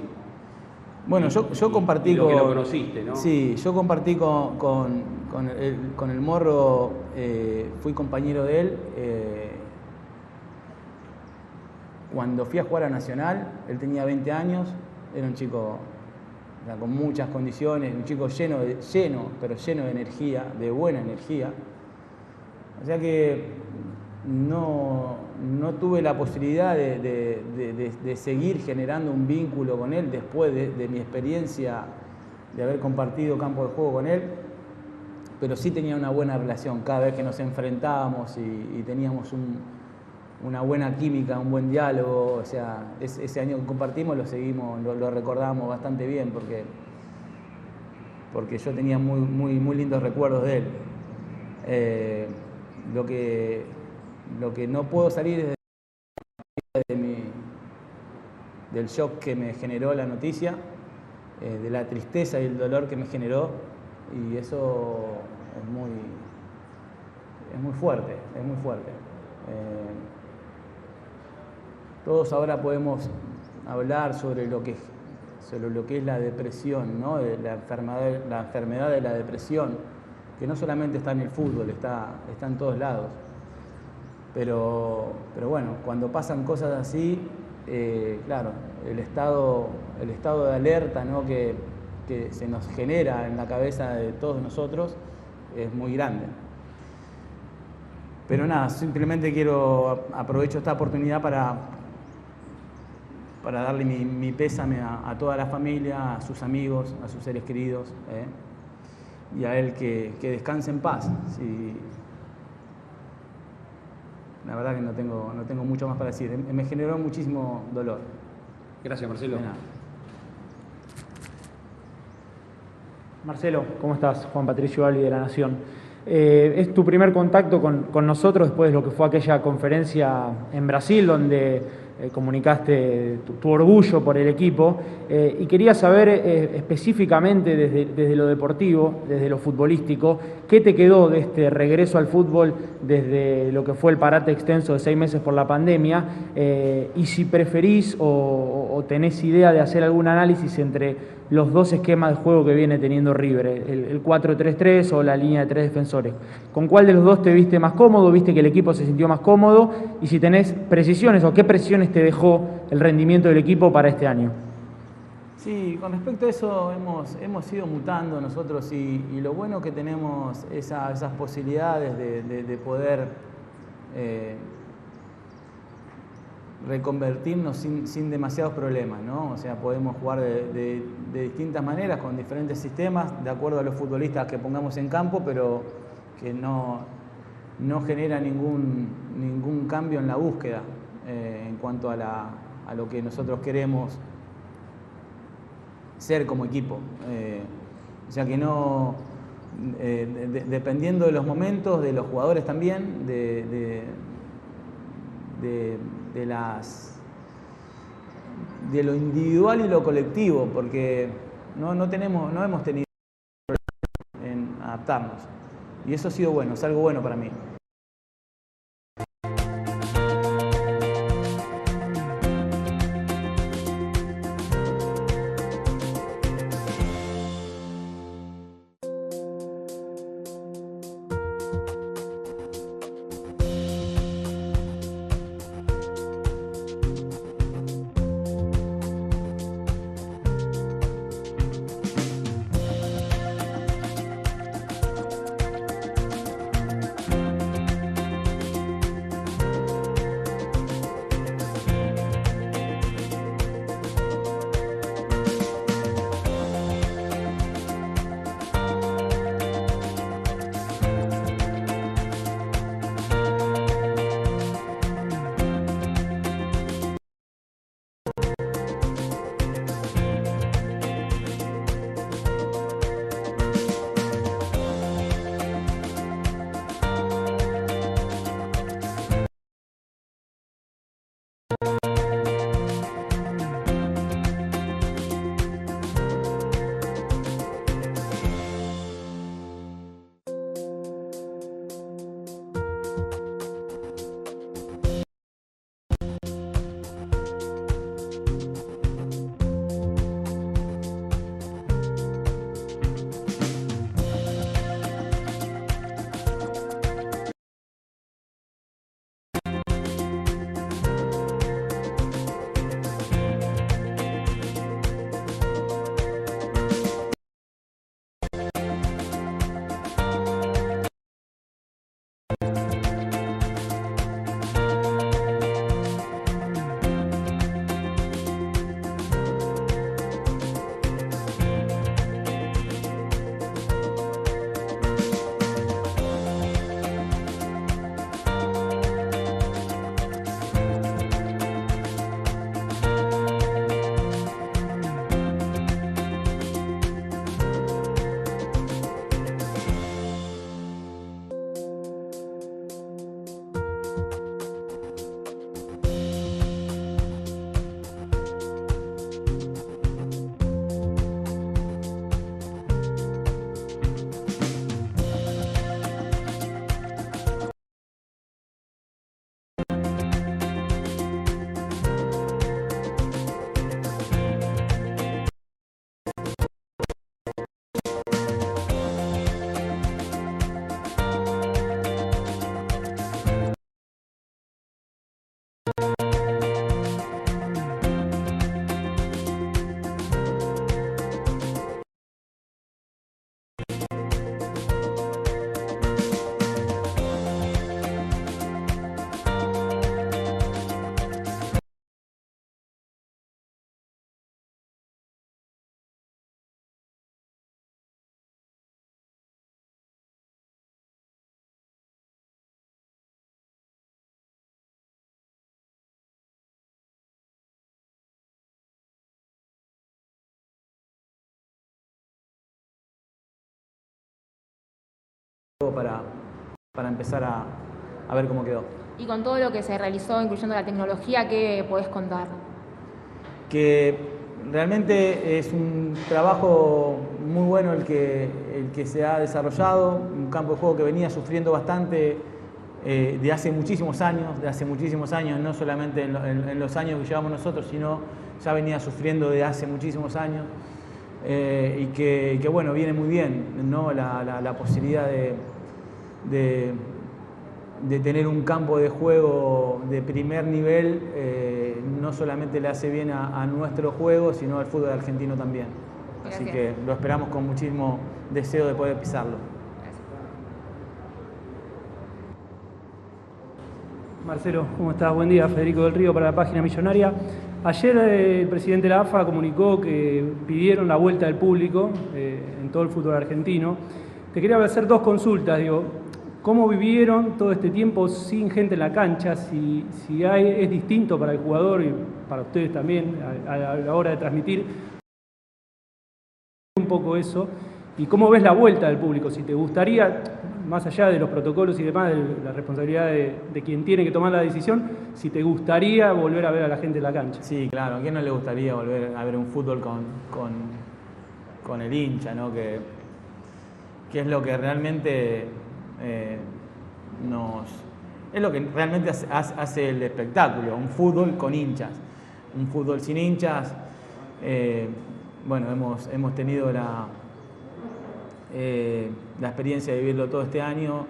Bueno, yo, yo compartí con... lo conociste, ¿no? Sí, yo compartí con, con, con, el, Morro, eh, fui compañero de él. cuando fui a jugar a Nacional, él tenía 20 años, era un chico con muchas condiciones, un chico lleno, de, lleno, pero lleno de energía, de buena energía. O sea que no, tuve la posibilidad de, seguir generando un vínculo con él después de, mi experiencia de haber compartido campo de juego con él, pero sí tenía una buena relación cada vez que nos enfrentábamos y teníamos un, una buena química, un buen diálogo. O sea, ese año que compartimos lo seguimos, lo, recordamos bastante bien porque, porque yo tenía muy, muy, muy lindos recuerdos de él. Eh, lo, que, lo que no puedo salir es de del shock que me generó la noticia, eh, de la tristeza y el dolor que me generó, y eso es muy, es muy fuerte, es muy fuerte. Eh, todos ahora podemos hablar sobre lo que, sobre lo que es la depresión, ¿no? la, enfermedad, la enfermedad de la depresión, que no solamente está en el fútbol, está, está en todos lados. Pero, pero bueno, cuando pasan cosas así, eh, claro, el estado, el estado de alerta ¿no? que, que se nos genera en la cabeza de todos nosotros es muy grande. Pero nada, simplemente quiero aprovecho esta oportunidad para, para darle mi, pésame a, toda la familia, a sus amigos, a sus seres queridos, ¿eh? y a él que, descanse en paz. La verdad que no tengo, no tengo mucho más para decir. Me generó muchísimo dolor. Gracias, Marcelo. Marcelo, ¿cómo estás? Juan Patricio Albi de La Nación. Eh, es tu primer contacto con, con, nosotros después de lo que fue aquella conferencia en Brasil, donde eh, comunicaste tu, orgullo por el equipo eh, y quería saber eh, específicamente desde, desde, lo deportivo, desde lo futbolístico, qué te quedó de este regreso al fútbol desde lo que fue el parate extenso de seis meses por la pandemia y si preferís o, tenés idea de hacer algún análisis entre los dos esquemas de juego que viene teniendo River, el, el 4-3-3 o la línea de tres defensores. ¿Con cuál de los dos te viste más cómodo? ¿Viste que el equipo se sintió más cómodo? Y si tenés precisiones o qué precisiones te dejó el rendimiento del equipo para este año. Sí, con respecto a eso hemos, hemos ido mutando nosotros y, lo bueno que tenemos esas posibilidades de, poder eh, reconvertirnos sin, demasiados problemas, ¿no? O sea, podemos jugar de, distintas maneras, con diferentes sistemas, de acuerdo a los futbolistas que pongamos en campo, pero que no, no genera ningún, ningún cambio en la búsqueda. Eh, en cuanto a, lo que nosotros queremos ser como equipo. Eh, o sea que no, eh, dependiendo de los momentos, de los jugadores también, de, de, las de lo individual y lo colectivo, porque no, no, tenemos, no hemos tenido en adaptarnos. Y eso ha sido bueno, es algo bueno para mí. Para, para empezar a, a ver cómo quedó. Y con todo lo que se realizó, incluyendo la tecnología, ¿qué podés contar? Que realmente es un trabajo muy bueno el que, el que se ha desarrollado, un campo de juego que venía sufriendo bastante eh, de hace muchísimos años, de hace muchísimos años, no solamente en, los años que llevamos nosotros, sino ya venía sufriendo de hace muchísimos años. Eh, y que, bueno, viene muy bien ¿no? la, posibilidad de, de, tener un campo de juego de primer nivel, eh, no solamente le hace bien a, nuestro juego, sino al fútbol argentino también. Así que lo esperamos con muchísimo deseo de poder pisarlo. Marcelo, ¿cómo estás? Buen día, Federico del Río para la página Millonaria. Ayer eh, el presidente de la AFA comunicó que pidieron la vuelta del público eh, en todo el fútbol argentino. Te quería hacer dos consultas, digo, ¿cómo vivieron todo este tiempo sin gente en la cancha? Si, es distinto para el jugador y para ustedes también a la hora de transmitir un poco eso. ¿Y cómo ves la vuelta del público? Si te gustaría, más allá de los protocolos y demás, de la responsabilidad de, quien tiene que tomar la decisión, si te gustaría volver a ver a la gente en la cancha. Sí, claro, ¿a quién no le gustaría volver a ver un fútbol con, con, el hincha, ¿no? Que, es lo que realmente eh, nos... Es lo que realmente hace, el espectáculo, un fútbol con hinchas. Un fútbol sin hinchas, eh, bueno, hemos, hemos tenido la, eh, la experiencia de vivirlo todo este año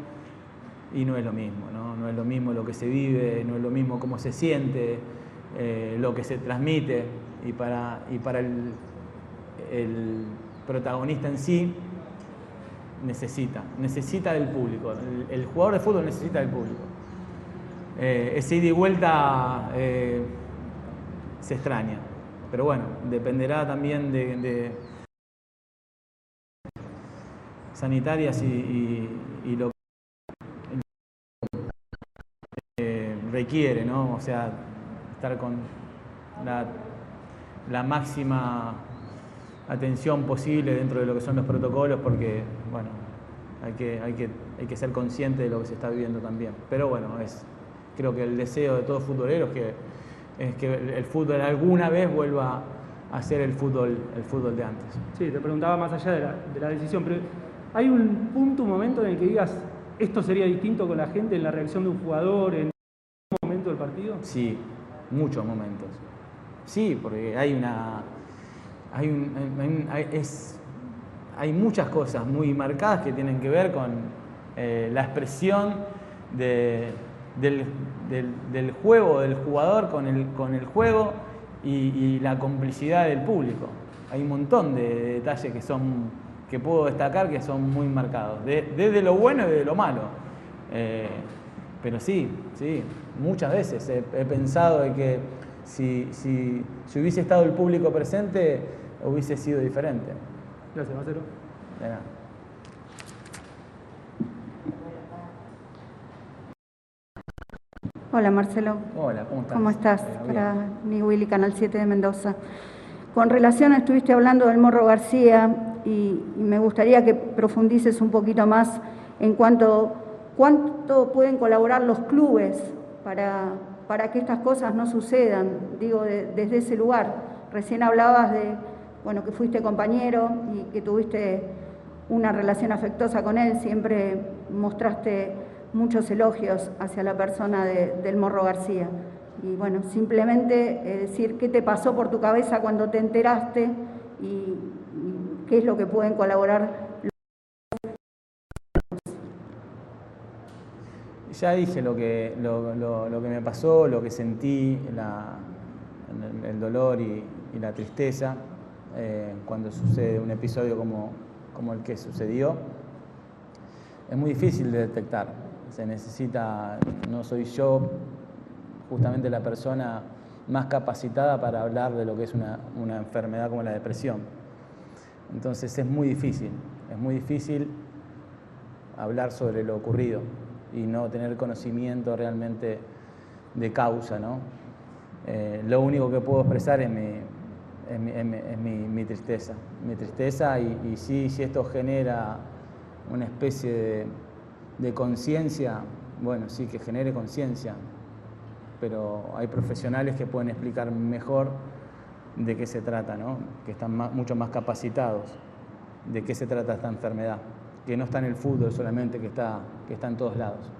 y no es lo mismo, ¿no? es lo mismo lo que se vive, no es lo mismo cómo se siente, eh, lo que se transmite y para, y para el, protagonista en sí necesita, necesita del público, el, jugador de fútbol necesita del público. Eh, ese ida y vuelta se extraña, pero bueno, dependerá también de sanitarias y, lo que requiere, ¿no? O sea, estar con la, máxima atención posible dentro de lo que son los protocolos, porque, bueno, hay que, hay que, hay que ser consciente de lo que se está viviendo también. Pero bueno, es, creo que el deseo de todos futboleros que, es que el fútbol alguna vez vuelva a ser el fútbol, el fútbol de antes. Sí, te preguntaba más allá de la, de la decisión, pero ¿Hay un punto, un momento en el que digas, esto sería distinto con la gente en la reacción de un jugador en un momento del partido? Sí, muchos momentos. Sí, porque hay una. Hay, un, es, hay muchas cosas muy marcadas que tienen que ver con eh, la expresión del, del, juego, del jugador con el, con el juego y, la complicidad del público. Hay un montón de detalles que son que puedo destacar que son muy marcados, desde lo bueno y de lo malo. Eh, pero sí, sí, muchas veces he, pensado de que si, si, hubiese estado el público presente, hubiese sido diferente. Gracias, Marcelo. De nada. Hola Marcelo. Hola, ¿cómo estás? ¿Cómo estás? Para Ni Willy, Canal 7 de Mendoza. Con relación, estuviste hablando del Morro García y, me gustaría que profundices un poquito más en cuanto cuánto pueden colaborar los clubes para, para que estas cosas no sucedan, digo, desde ese lugar. Recién hablabas de, bueno, que fuiste compañero y que tuviste una relación afectuosa con él, siempre mostraste muchos elogios hacia la persona del Morro García. Y bueno, simplemente eh, decir qué te pasó por tu cabeza cuando te enteraste y, qué es lo que pueden colaborar. Ya dije lo que, lo, que me pasó, lo que sentí, el, dolor y, la tristeza eh, cuando sucede un episodio como, como el que sucedió. Es muy difícil de detectar. Se necesita, no soy yo justamente la persona más capacitada para hablar de lo que es una, una enfermedad como la depresión entonces es muy difícil, es muy difícil hablar sobre lo ocurrido y no tener conocimiento realmente de causa. ¿no? Eh, lo único que puedo expresar es mi, mi, tristeza. Mi tristeza y, y sí, si esto genera una especie de conciencia, bueno, sí, que genere conciencia, pero hay profesionales que pueden explicar mejor de qué se trata, ¿no? que están mucho más capacitados de qué se trata esta enfermedad, que no está en el fútbol solamente, que está, que está en todos lados.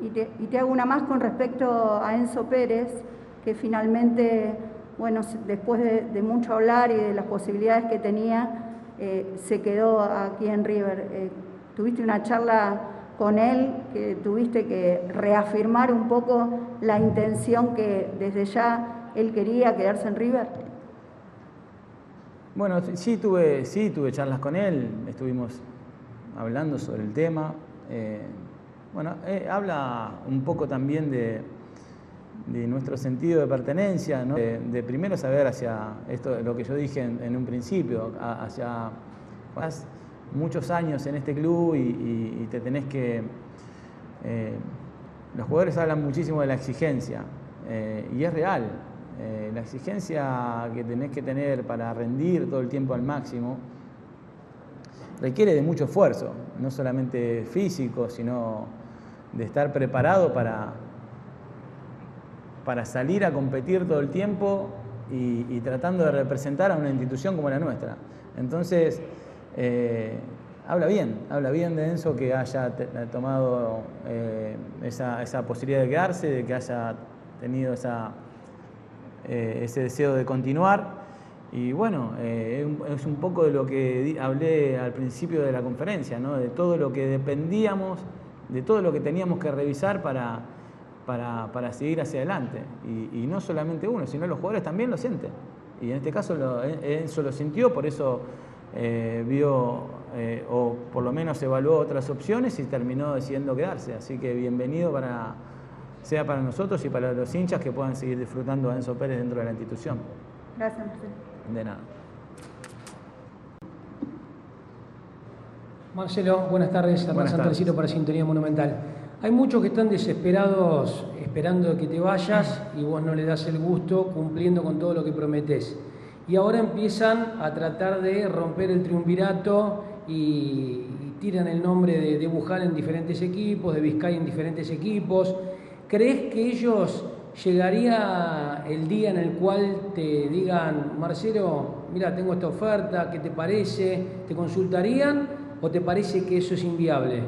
Y te, hago una más con respecto a Enzo Pérez, que finalmente, bueno, después de, mucho hablar y de las posibilidades que tenía, eh, se quedó aquí en River. Eh, tuviste una charla con él que tuviste que reafirmar un poco la intención que desde ya él quería quedarse en River? Bueno, sí tuve, sí tuve charlas con él, estuvimos hablando sobre el tema. Eh, bueno, eh, habla un poco también de, nuestro sentido de pertenencia, de, primero saber hacia esto, lo que yo dije en, un principio, hacia muchos años en este club y, te tenés que... Eh, los jugadores hablan muchísimo de la exigencia y es real. Eh, la exigencia que tenés que tener para rendir todo el tiempo al máximo requiere de mucho esfuerzo, no solamente físico, sino de estar preparado para, para salir a competir todo el tiempo y tratando de representar a una institución como la nuestra. Entonces, eh, habla bien, habla bien de Enzo que haya tomado eh, esa, posibilidad de quedarse, de que haya tenido esa, eh, ese deseo de continuar. Y bueno, es un poco de lo que hablé al principio de la conferencia, de todo lo que dependíamos, de todo lo que teníamos que revisar para, para, seguir hacia adelante. Y, no solamente uno, sino los jugadores también lo sienten. Y en este caso Enzo lo sintió, por eso eh, vio eh, o por lo menos evaluó otras opciones y terminó decidiendo quedarse. Así que bienvenido para, sea para nosotros y para los hinchas que puedan seguir disfrutando a Enzo Pérez dentro de la institución. Gracias, Marcelo. De nada. Marcelo, buenas tardes. Hernán Santarcito para Sintonía Monumental. Hay muchos que están desesperados esperando que te vayas y vos no le das el gusto cumpliendo con todo lo que prometés y ahora empiezan a tratar de romper el triunvirato y, tiran el nombre de, de, Bujal en diferentes equipos, de Vizcay en diferentes equipos. ¿Crees que ellos llegaría el día en el cual te digan, Marcelo, mira, tengo esta oferta, ¿qué te parece? ¿Te consultarían o te parece que eso es inviable?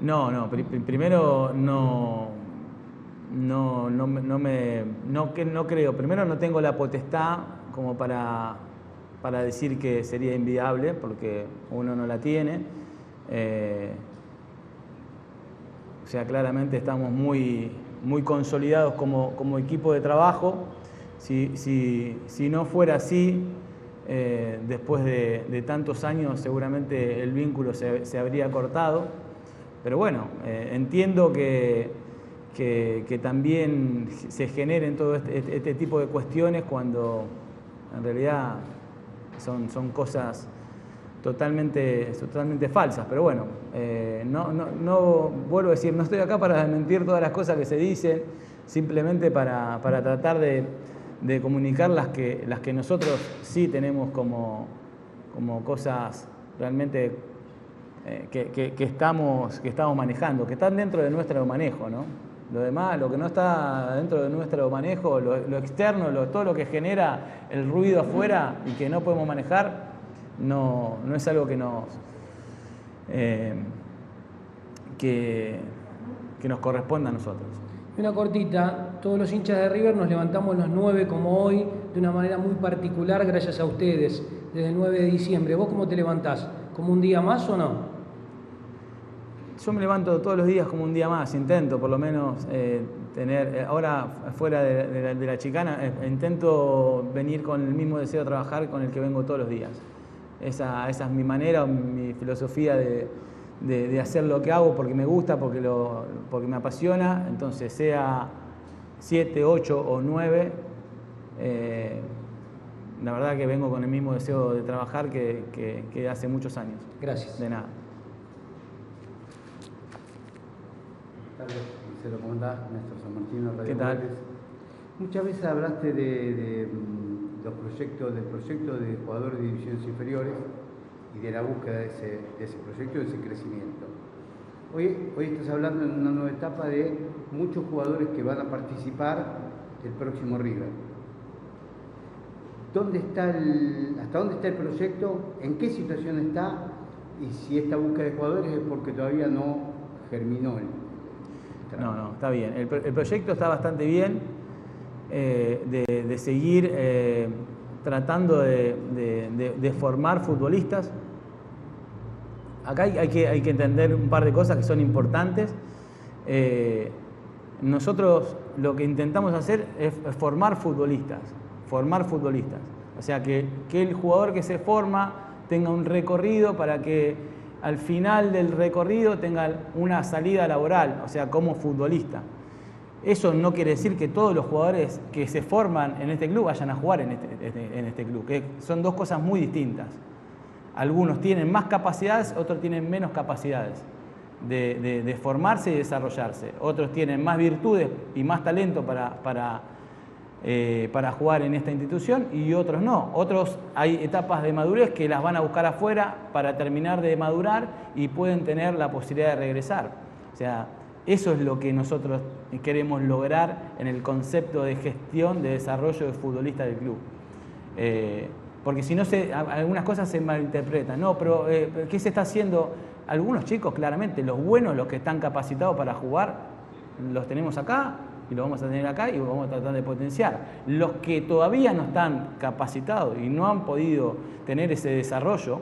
No, no, primero no, no, no, no me, no, no creo, primero no tengo la potestad como para, para decir que sería inviable, porque uno no la tiene. Eh, o sea, claramente estamos muy, muy consolidados como, como equipo de trabajo. Si, si, si no fuera así, eh, después de, tantos años seguramente el vínculo se, se habría cortado. Pero bueno, eh, entiendo que que, también se generen todo este, este, este, tipo de cuestiones cuando en realidad son, son cosas totalmente, totalmente falsas. Pero bueno, eh, no, no, vuelvo a decir, no estoy acá para desmentir todas las cosas que se dicen, simplemente para, para tratar de, de, comunicar las que, las que nosotros sí tenemos como, como cosas realmente eh, que, que, que, estamos, que estamos manejando, que están dentro de nuestro manejo, ¿no? Lo demás, lo que no está dentro de nuestro manejo, lo, externo, todo lo que genera el ruido afuera y que no podemos manejar, no, no es algo que nos, eh, que, que nos corresponda a nosotros. Una cortita, todos los hinchas de River nos levantamos los 9 como hoy, de una manera muy particular gracias a ustedes, desde el 9 de diciembre. ¿Vos cómo te levantás? ¿Como un día más o no? yo me levanto todos los días como un día más, intento por lo menos eh, tener, eh, ahora fuera de, la, chicana, eh, intento venir con el mismo deseo de trabajar con el que vengo todos los días. Esa, esa es mi manera, mi filosofía de, de, hacer lo que hago porque me gusta, porque, lo, porque me apasiona, entonces sea 7, 8 o 9, la verdad que vengo con el mismo deseo de trabajar que, que, que hace muchos años. Gracias. De nada. Marcelo, ¿cómo andás? Néstor San Martino, Radio ¿Qué tal? Muchas veces hablaste de, los proyectos, del proyecto de jugadores de divisiones inferiores y de la búsqueda de ese, de ese proyecto, de ese crecimiento. Hoy, hoy estás hablando en una nueva etapa de muchos jugadores que van a participar del próximo River. ¿Dónde está el, ¿Hasta dónde está el proyecto? ¿En qué situación está? Y si esta búsqueda de jugadores es porque todavía no germinó el, no, no, está bien. El, proyecto está bastante bien eh, de, seguir eh, tratando de, formar futbolistas. Acá hay, que, hay, que, entender un par de cosas que son importantes. Eh, nosotros lo que intentamos hacer es formar futbolistas, formar futbolistas. O sea, que, que el jugador que se forma tenga un recorrido para que al final del recorrido tenga una salida laboral, o sea, como futbolista. Eso no quiere decir que todos los jugadores que se forman en este club vayan a jugar en este, este, en este club, que son dos cosas muy distintas. Algunos tienen más capacidades, otros tienen menos capacidades de, formarse y desarrollarse. Otros tienen más virtudes y más talento para, para eh, para jugar en esta institución y otros no. Otros hay etapas de madurez que las van a buscar afuera para terminar de madurar y pueden tener la posibilidad de regresar. O sea, eso es lo que nosotros queremos lograr en el concepto de gestión de desarrollo de futbolistas del club. Eh, porque si no, se, algunas cosas se malinterpretan. No, pero eh, ¿qué se está haciendo? Algunos chicos, claramente, los buenos, los que están capacitados para jugar, los tenemos acá y lo vamos a tener acá y lo vamos a tratar de potenciar. Los que todavía no están capacitados y no han podido tener ese desarrollo,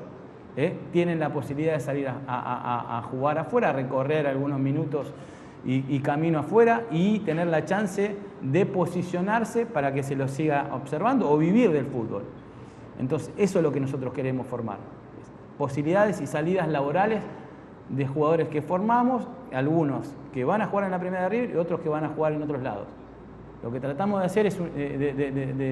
¿eh? tienen la posibilidad de salir a, jugar afuera, a recorrer algunos minutos y, camino afuera y tener la chance de posicionarse para que se los siga observando o vivir del fútbol. Entonces, eso es lo que nosotros queremos formar. Posibilidades y salidas laborales de jugadores que formamos, algunos que van a jugar en la Primera de River y otros que van a jugar en otros lados. Lo que tratamos de hacer es eh,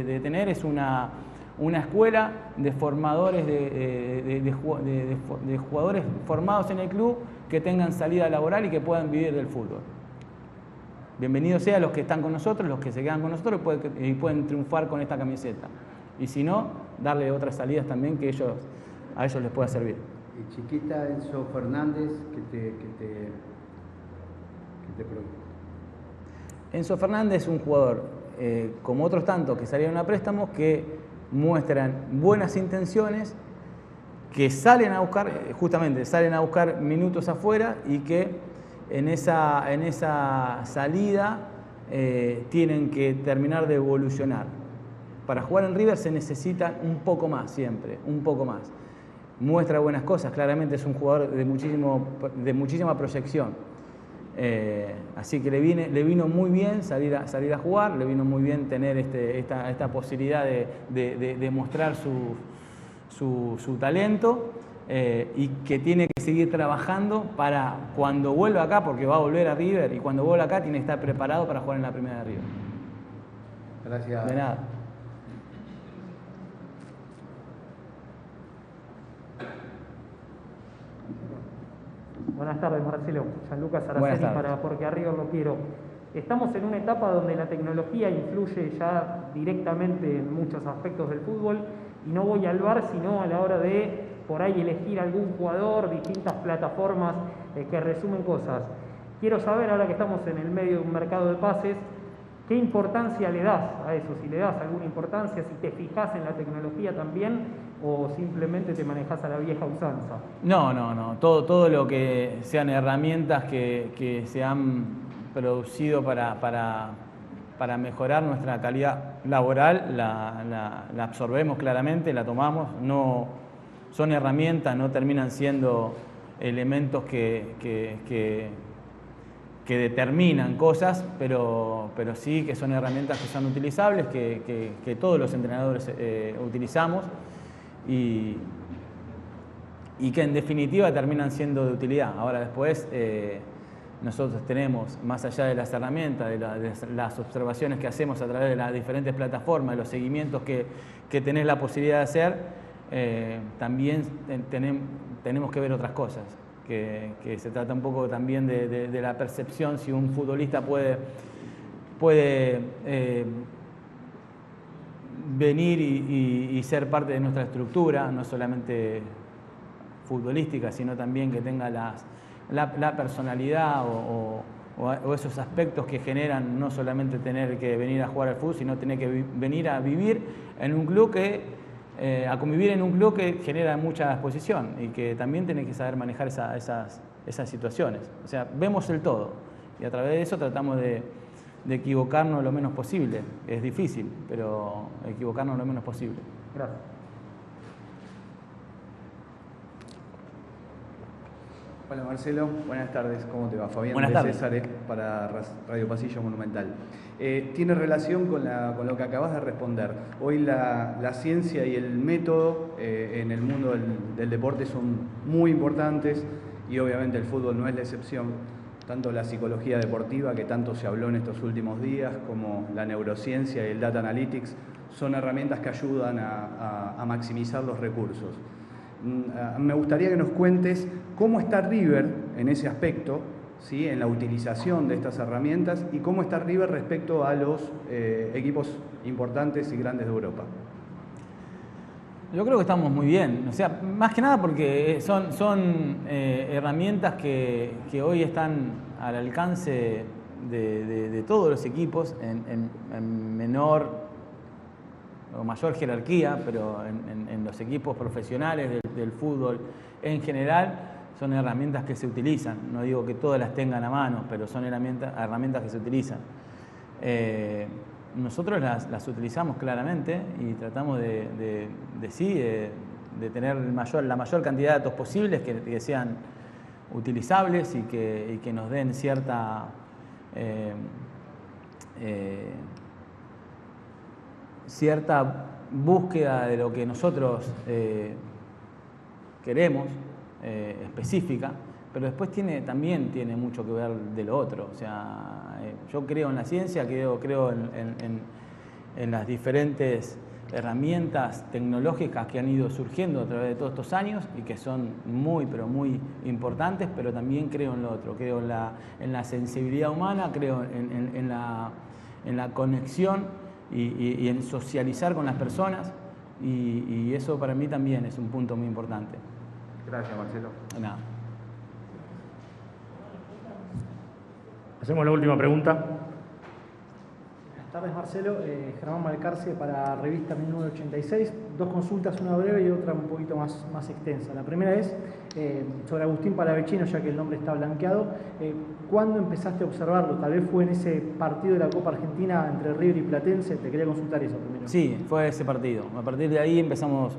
de, tener es una, una, escuela de formadores de, de, jugadores formados en el club que tengan salida laboral y que puedan vivir del fútbol. Bienvenidos sean los que están con nosotros, los que se quedan con nosotros y pueden, y pueden triunfar con esta camiseta. Y si no, darle otras salidas también que ellos, a ellos les pueda servir chiquita Enzo Fernández, que te, que te, Enzo Fernández es un jugador, eh, como otros tantos que salieron a préstamos, que muestran buenas intenciones, que salen a buscar, justamente salen a buscar minutos afuera y que en esa, en esa salida eh, tienen que terminar de evolucionar. Para jugar en River se necesita un poco más siempre, un poco más muestra buenas cosas, claramente es un jugador de, muchísimo, de muchísima proyección. Eh, así que le, viene, le vino muy bien salir a, salir a jugar, le vino muy bien tener este, esta, posibilidad de, mostrar su, su, talento eh, y que tiene que seguir trabajando para cuando vuelva acá, porque va a volver a River y cuando vuelva acá tiene que estar preparado para jugar en la primera de River. Gracias. De nada. Buenas tardes, Marcelo. San Lucas Araceli para Porque Arriba lo quiero. Estamos en una etapa donde la tecnología influye ya directamente en muchos aspectos del fútbol y no voy al bar sino a la hora de por ahí elegir algún jugador, distintas plataformas eh, que resumen cosas. Quiero saber, ahora que estamos en el medio de un mercado de pases, ¿qué importancia le das a eso? Si le das alguna importancia, si te fijas en la tecnología también o simplemente te manejas a la vieja usanza? No, no, no. Todo, todo lo que sean herramientas que, se han producido para, para, mejorar nuestra calidad laboral, la, absorbemos claramente, la tomamos. No, son herramientas, no terminan siendo elementos que, que, determinan cosas, pero, pero sí que son herramientas que son utilizables, que, todos los entrenadores eh, utilizamos y, que en definitiva terminan siendo de utilidad. Ahora después eh, nosotros tenemos, más allá de las herramientas, de, las observaciones que hacemos a través de las diferentes plataformas, de los seguimientos que, tenés la posibilidad de hacer, eh, también tenemos que ver otras cosas, que, se trata un poco también de, la percepción, si un futbolista puede, puede eh, venir y, ser parte de nuestra estructura, no solamente futbolísticas, sino también que tenga la, personalidad o, esos aspectos que generan no solamente tener que venir a jugar al fútbol, sino tener que venir a vivir en un club que, eh, a convivir en un club que genera mucha exposición y que también tiene que saber manejar esas, esas situaciones. O sea, vemos el todo y a través de eso tratamos de, de equivocarnos lo menos posible. Es difícil, pero equivocarnos lo menos posible. Gracias. Hola Marcelo, buenas tardes, ¿cómo te va? Fabián buenas tardes. César para Radio Pasillo Monumental. Eh, tiene relación con, lo que acabas de responder. Hoy la, ciencia y el método eh, en el mundo del, deporte son muy importantes y obviamente el fútbol no es la excepción. Tanto la psicología deportiva, que tanto se habló en estos últimos días, como la neurociencia y el data analytics, son herramientas que ayudan a maximizar los recursos. Mm, me gustaría que nos cuentes cómo está River en ese aspecto, ¿sí? en la utilización de estas herramientas y cómo está River respecto a los eh, equipos importantes y grandes de Europa. Yo creo que estamos muy bien, o sea, más que nada porque son, son eh, herramientas que, hoy están al alcance de, todos los equipos en menor o mayor jerarquía, pero en, los equipos profesionales del, fútbol en general son herramientas que se utilizan. No digo que todas las tengan a mano, pero son herramientas, herramientas que se utilizan. Eh, nosotros las, utilizamos claramente y tratamos de, sí, de, tener la mayor cantidad de datos posibles que, sean utilizables y que, nos den cierta eh, eh, cierta búsqueda de lo que nosotros eh, queremos, específica, pero después tiene, también tiene mucho que ver de lo otro. O sea, yo creo en la ciencia, creo, creo en, las diferentes herramientas tecnológicas que han ido surgiendo a través de todos estos años y que son muy, pero muy importantes, pero también creo en lo otro, creo en la, en la sensibilidad humana, creo en, la, en la conexión y, en socializar con las personas y, eso para mí también es un punto muy importante. Gracias, Marcelo. Nada. Hacemos la última pregunta tardes, Marcelo. Eh, Germán Malcarce para Revista 1986. Dos consultas, una breve y otra un poquito más, más extensa. La primera es eh, sobre Agustín Palavecino, ya que el nombre está blanqueado. Eh, ¿Cuándo empezaste a observarlo? Tal vez fue en ese partido de la Copa Argentina entre River y Platense. Te quería consultar eso primero. Sí, fue ese partido. A partir de ahí empezamos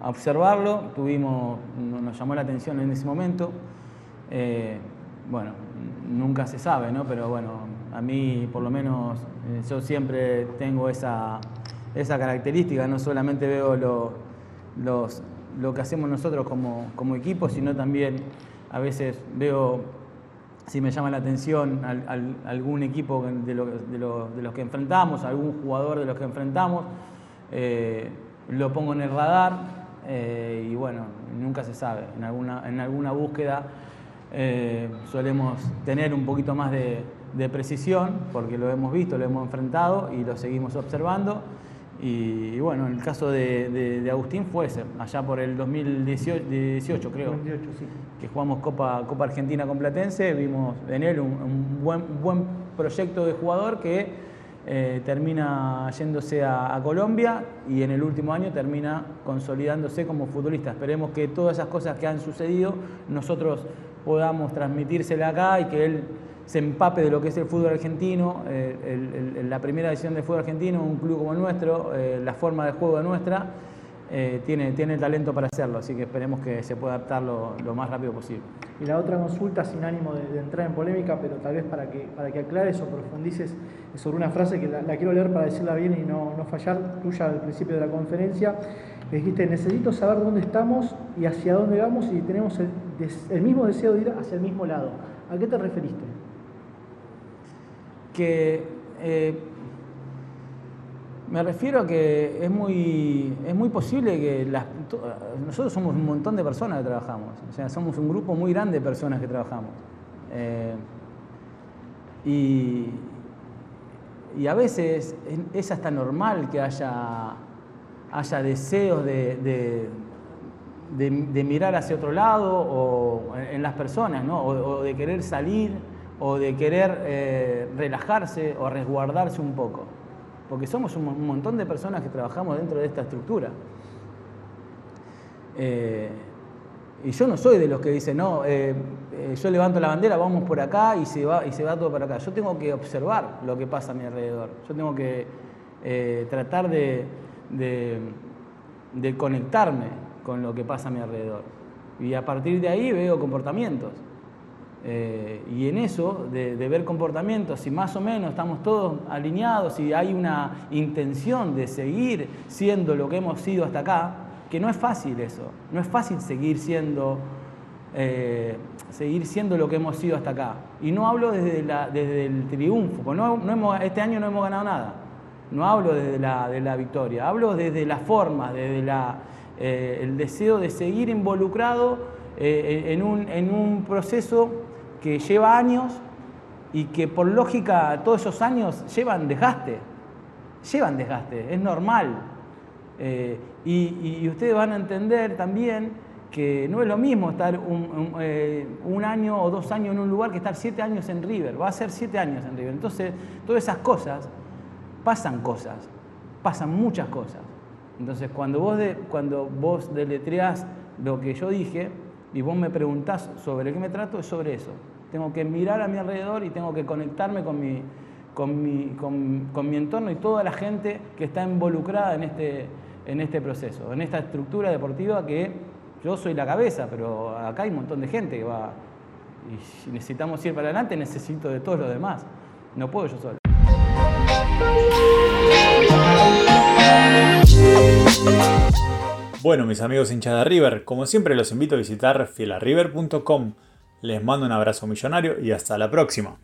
a observarlo. Tuvimos, nos llamó la atención en ese momento. Bueno, nunca se sabe, ¿no? Pero bueno, a mí por lo menos eh, yo siempre tengo esa, característica, no solamente veo lo, lo que hacemos nosotros como, equipo, sino también a veces veo si me llama la atención algún equipo de, los que enfrentamos, algún jugador de los que enfrentamos, eh, lo pongo en el radar eh, y bueno, nunca se sabe, en alguna, en alguna búsqueda solemos tener un poquito más de, de precisión, porque lo hemos visto, lo hemos enfrentado y lo seguimos observando. Y, bueno, en el caso de, Agustín fue ese, allá por el 2018 creo, que jugamos Copa, Copa Argentina con Platense, vimos en él un, buen, buen, proyecto de jugador que eh, termina yéndose a, a, Colombia y en el último año termina consolidándose como futbolista. Esperemos que todas esas cosas que han sucedido nosotros podamos transmitírsela acá y que él se empape de lo que es el fútbol argentino, eh, la primera edición del fútbol argentino, un club como el nuestro, eh, la forma de juego de nuestra, eh, tiene, tiene el talento para hacerlo, así que esperemos que se pueda adaptar lo, más rápido posible. Y la otra consulta, sin ánimo de, entrar en polémica, pero tal vez para que, para que aclares o profundices sobre una frase que la, quiero leer para decirla bien y no, no fallar, tuya al principio de la conferencia. Dijiste, necesito saber dónde estamos y hacia dónde vamos y tenemos el, mismo deseo de ir hacia el mismo lado. ¿A qué te referiste? que eh, me refiero a que es muy, es muy posible que nosotros somos un montón de personas que trabajamos, o sea, somos un grupo muy grande de personas que trabajamos. Eh, y, a veces es hasta normal que haya, haya deseos de, de, mirar hacia otro lado o en, las personas, ¿no? o, de querer salir o de querer eh, relajarse o resguardarse un poco. Porque somos un, montón de personas que trabajamos dentro de esta estructura. Eh, y yo no soy de los que dicen, no, eh, yo levanto la bandera, vamos por acá y se, va, y se va todo para acá. Yo tengo que observar lo que pasa a mi alrededor. Yo tengo que tratar de, de conectarme con lo que pasa a mi alrededor. Y a partir de ahí veo comportamientos. Eh, y en eso, de, ver comportamientos, si más o menos estamos todos alineados, si hay una intención de seguir siendo lo que hemos sido hasta acá, que no es fácil eso, no es fácil seguir siendo, eh, seguir siendo lo que hemos sido hasta acá. Y no hablo desde, desde el triunfo, porque no, hemos, este año no hemos ganado nada, no hablo desde la, de la victoria, hablo desde la forma, desde la, eh, el deseo de seguir involucrado eh, en, un, proceso que lleva años y que por lógica todos esos años llevan desgaste, llevan desgaste, es normal. Eh, y, ustedes van a entender también que no es lo mismo estar un, año o dos años en un lugar que estar siete años en River, va a ser siete años en River. Entonces, todas esas cosas, pasan cosas, pasan muchas cosas. Entonces, cuando vos, de, cuando vos deletreás lo que yo dije y vos me preguntás sobre qué me trato, es sobre eso. Tengo que mirar a mi alrededor y tengo que conectarme con mi, con mi, con, mi entorno y toda la gente que está involucrada en este, en este proceso, en esta estructura deportiva que yo soy la cabeza, pero acá hay un montón de gente que va. Y si necesitamos ir para adelante, necesito de todos los demás. No puedo yo solo. Bueno, mis amigos hinchada River, como siempre los invito a visitar fielariver.com. Les mando un abrazo millonario y hasta la próxima.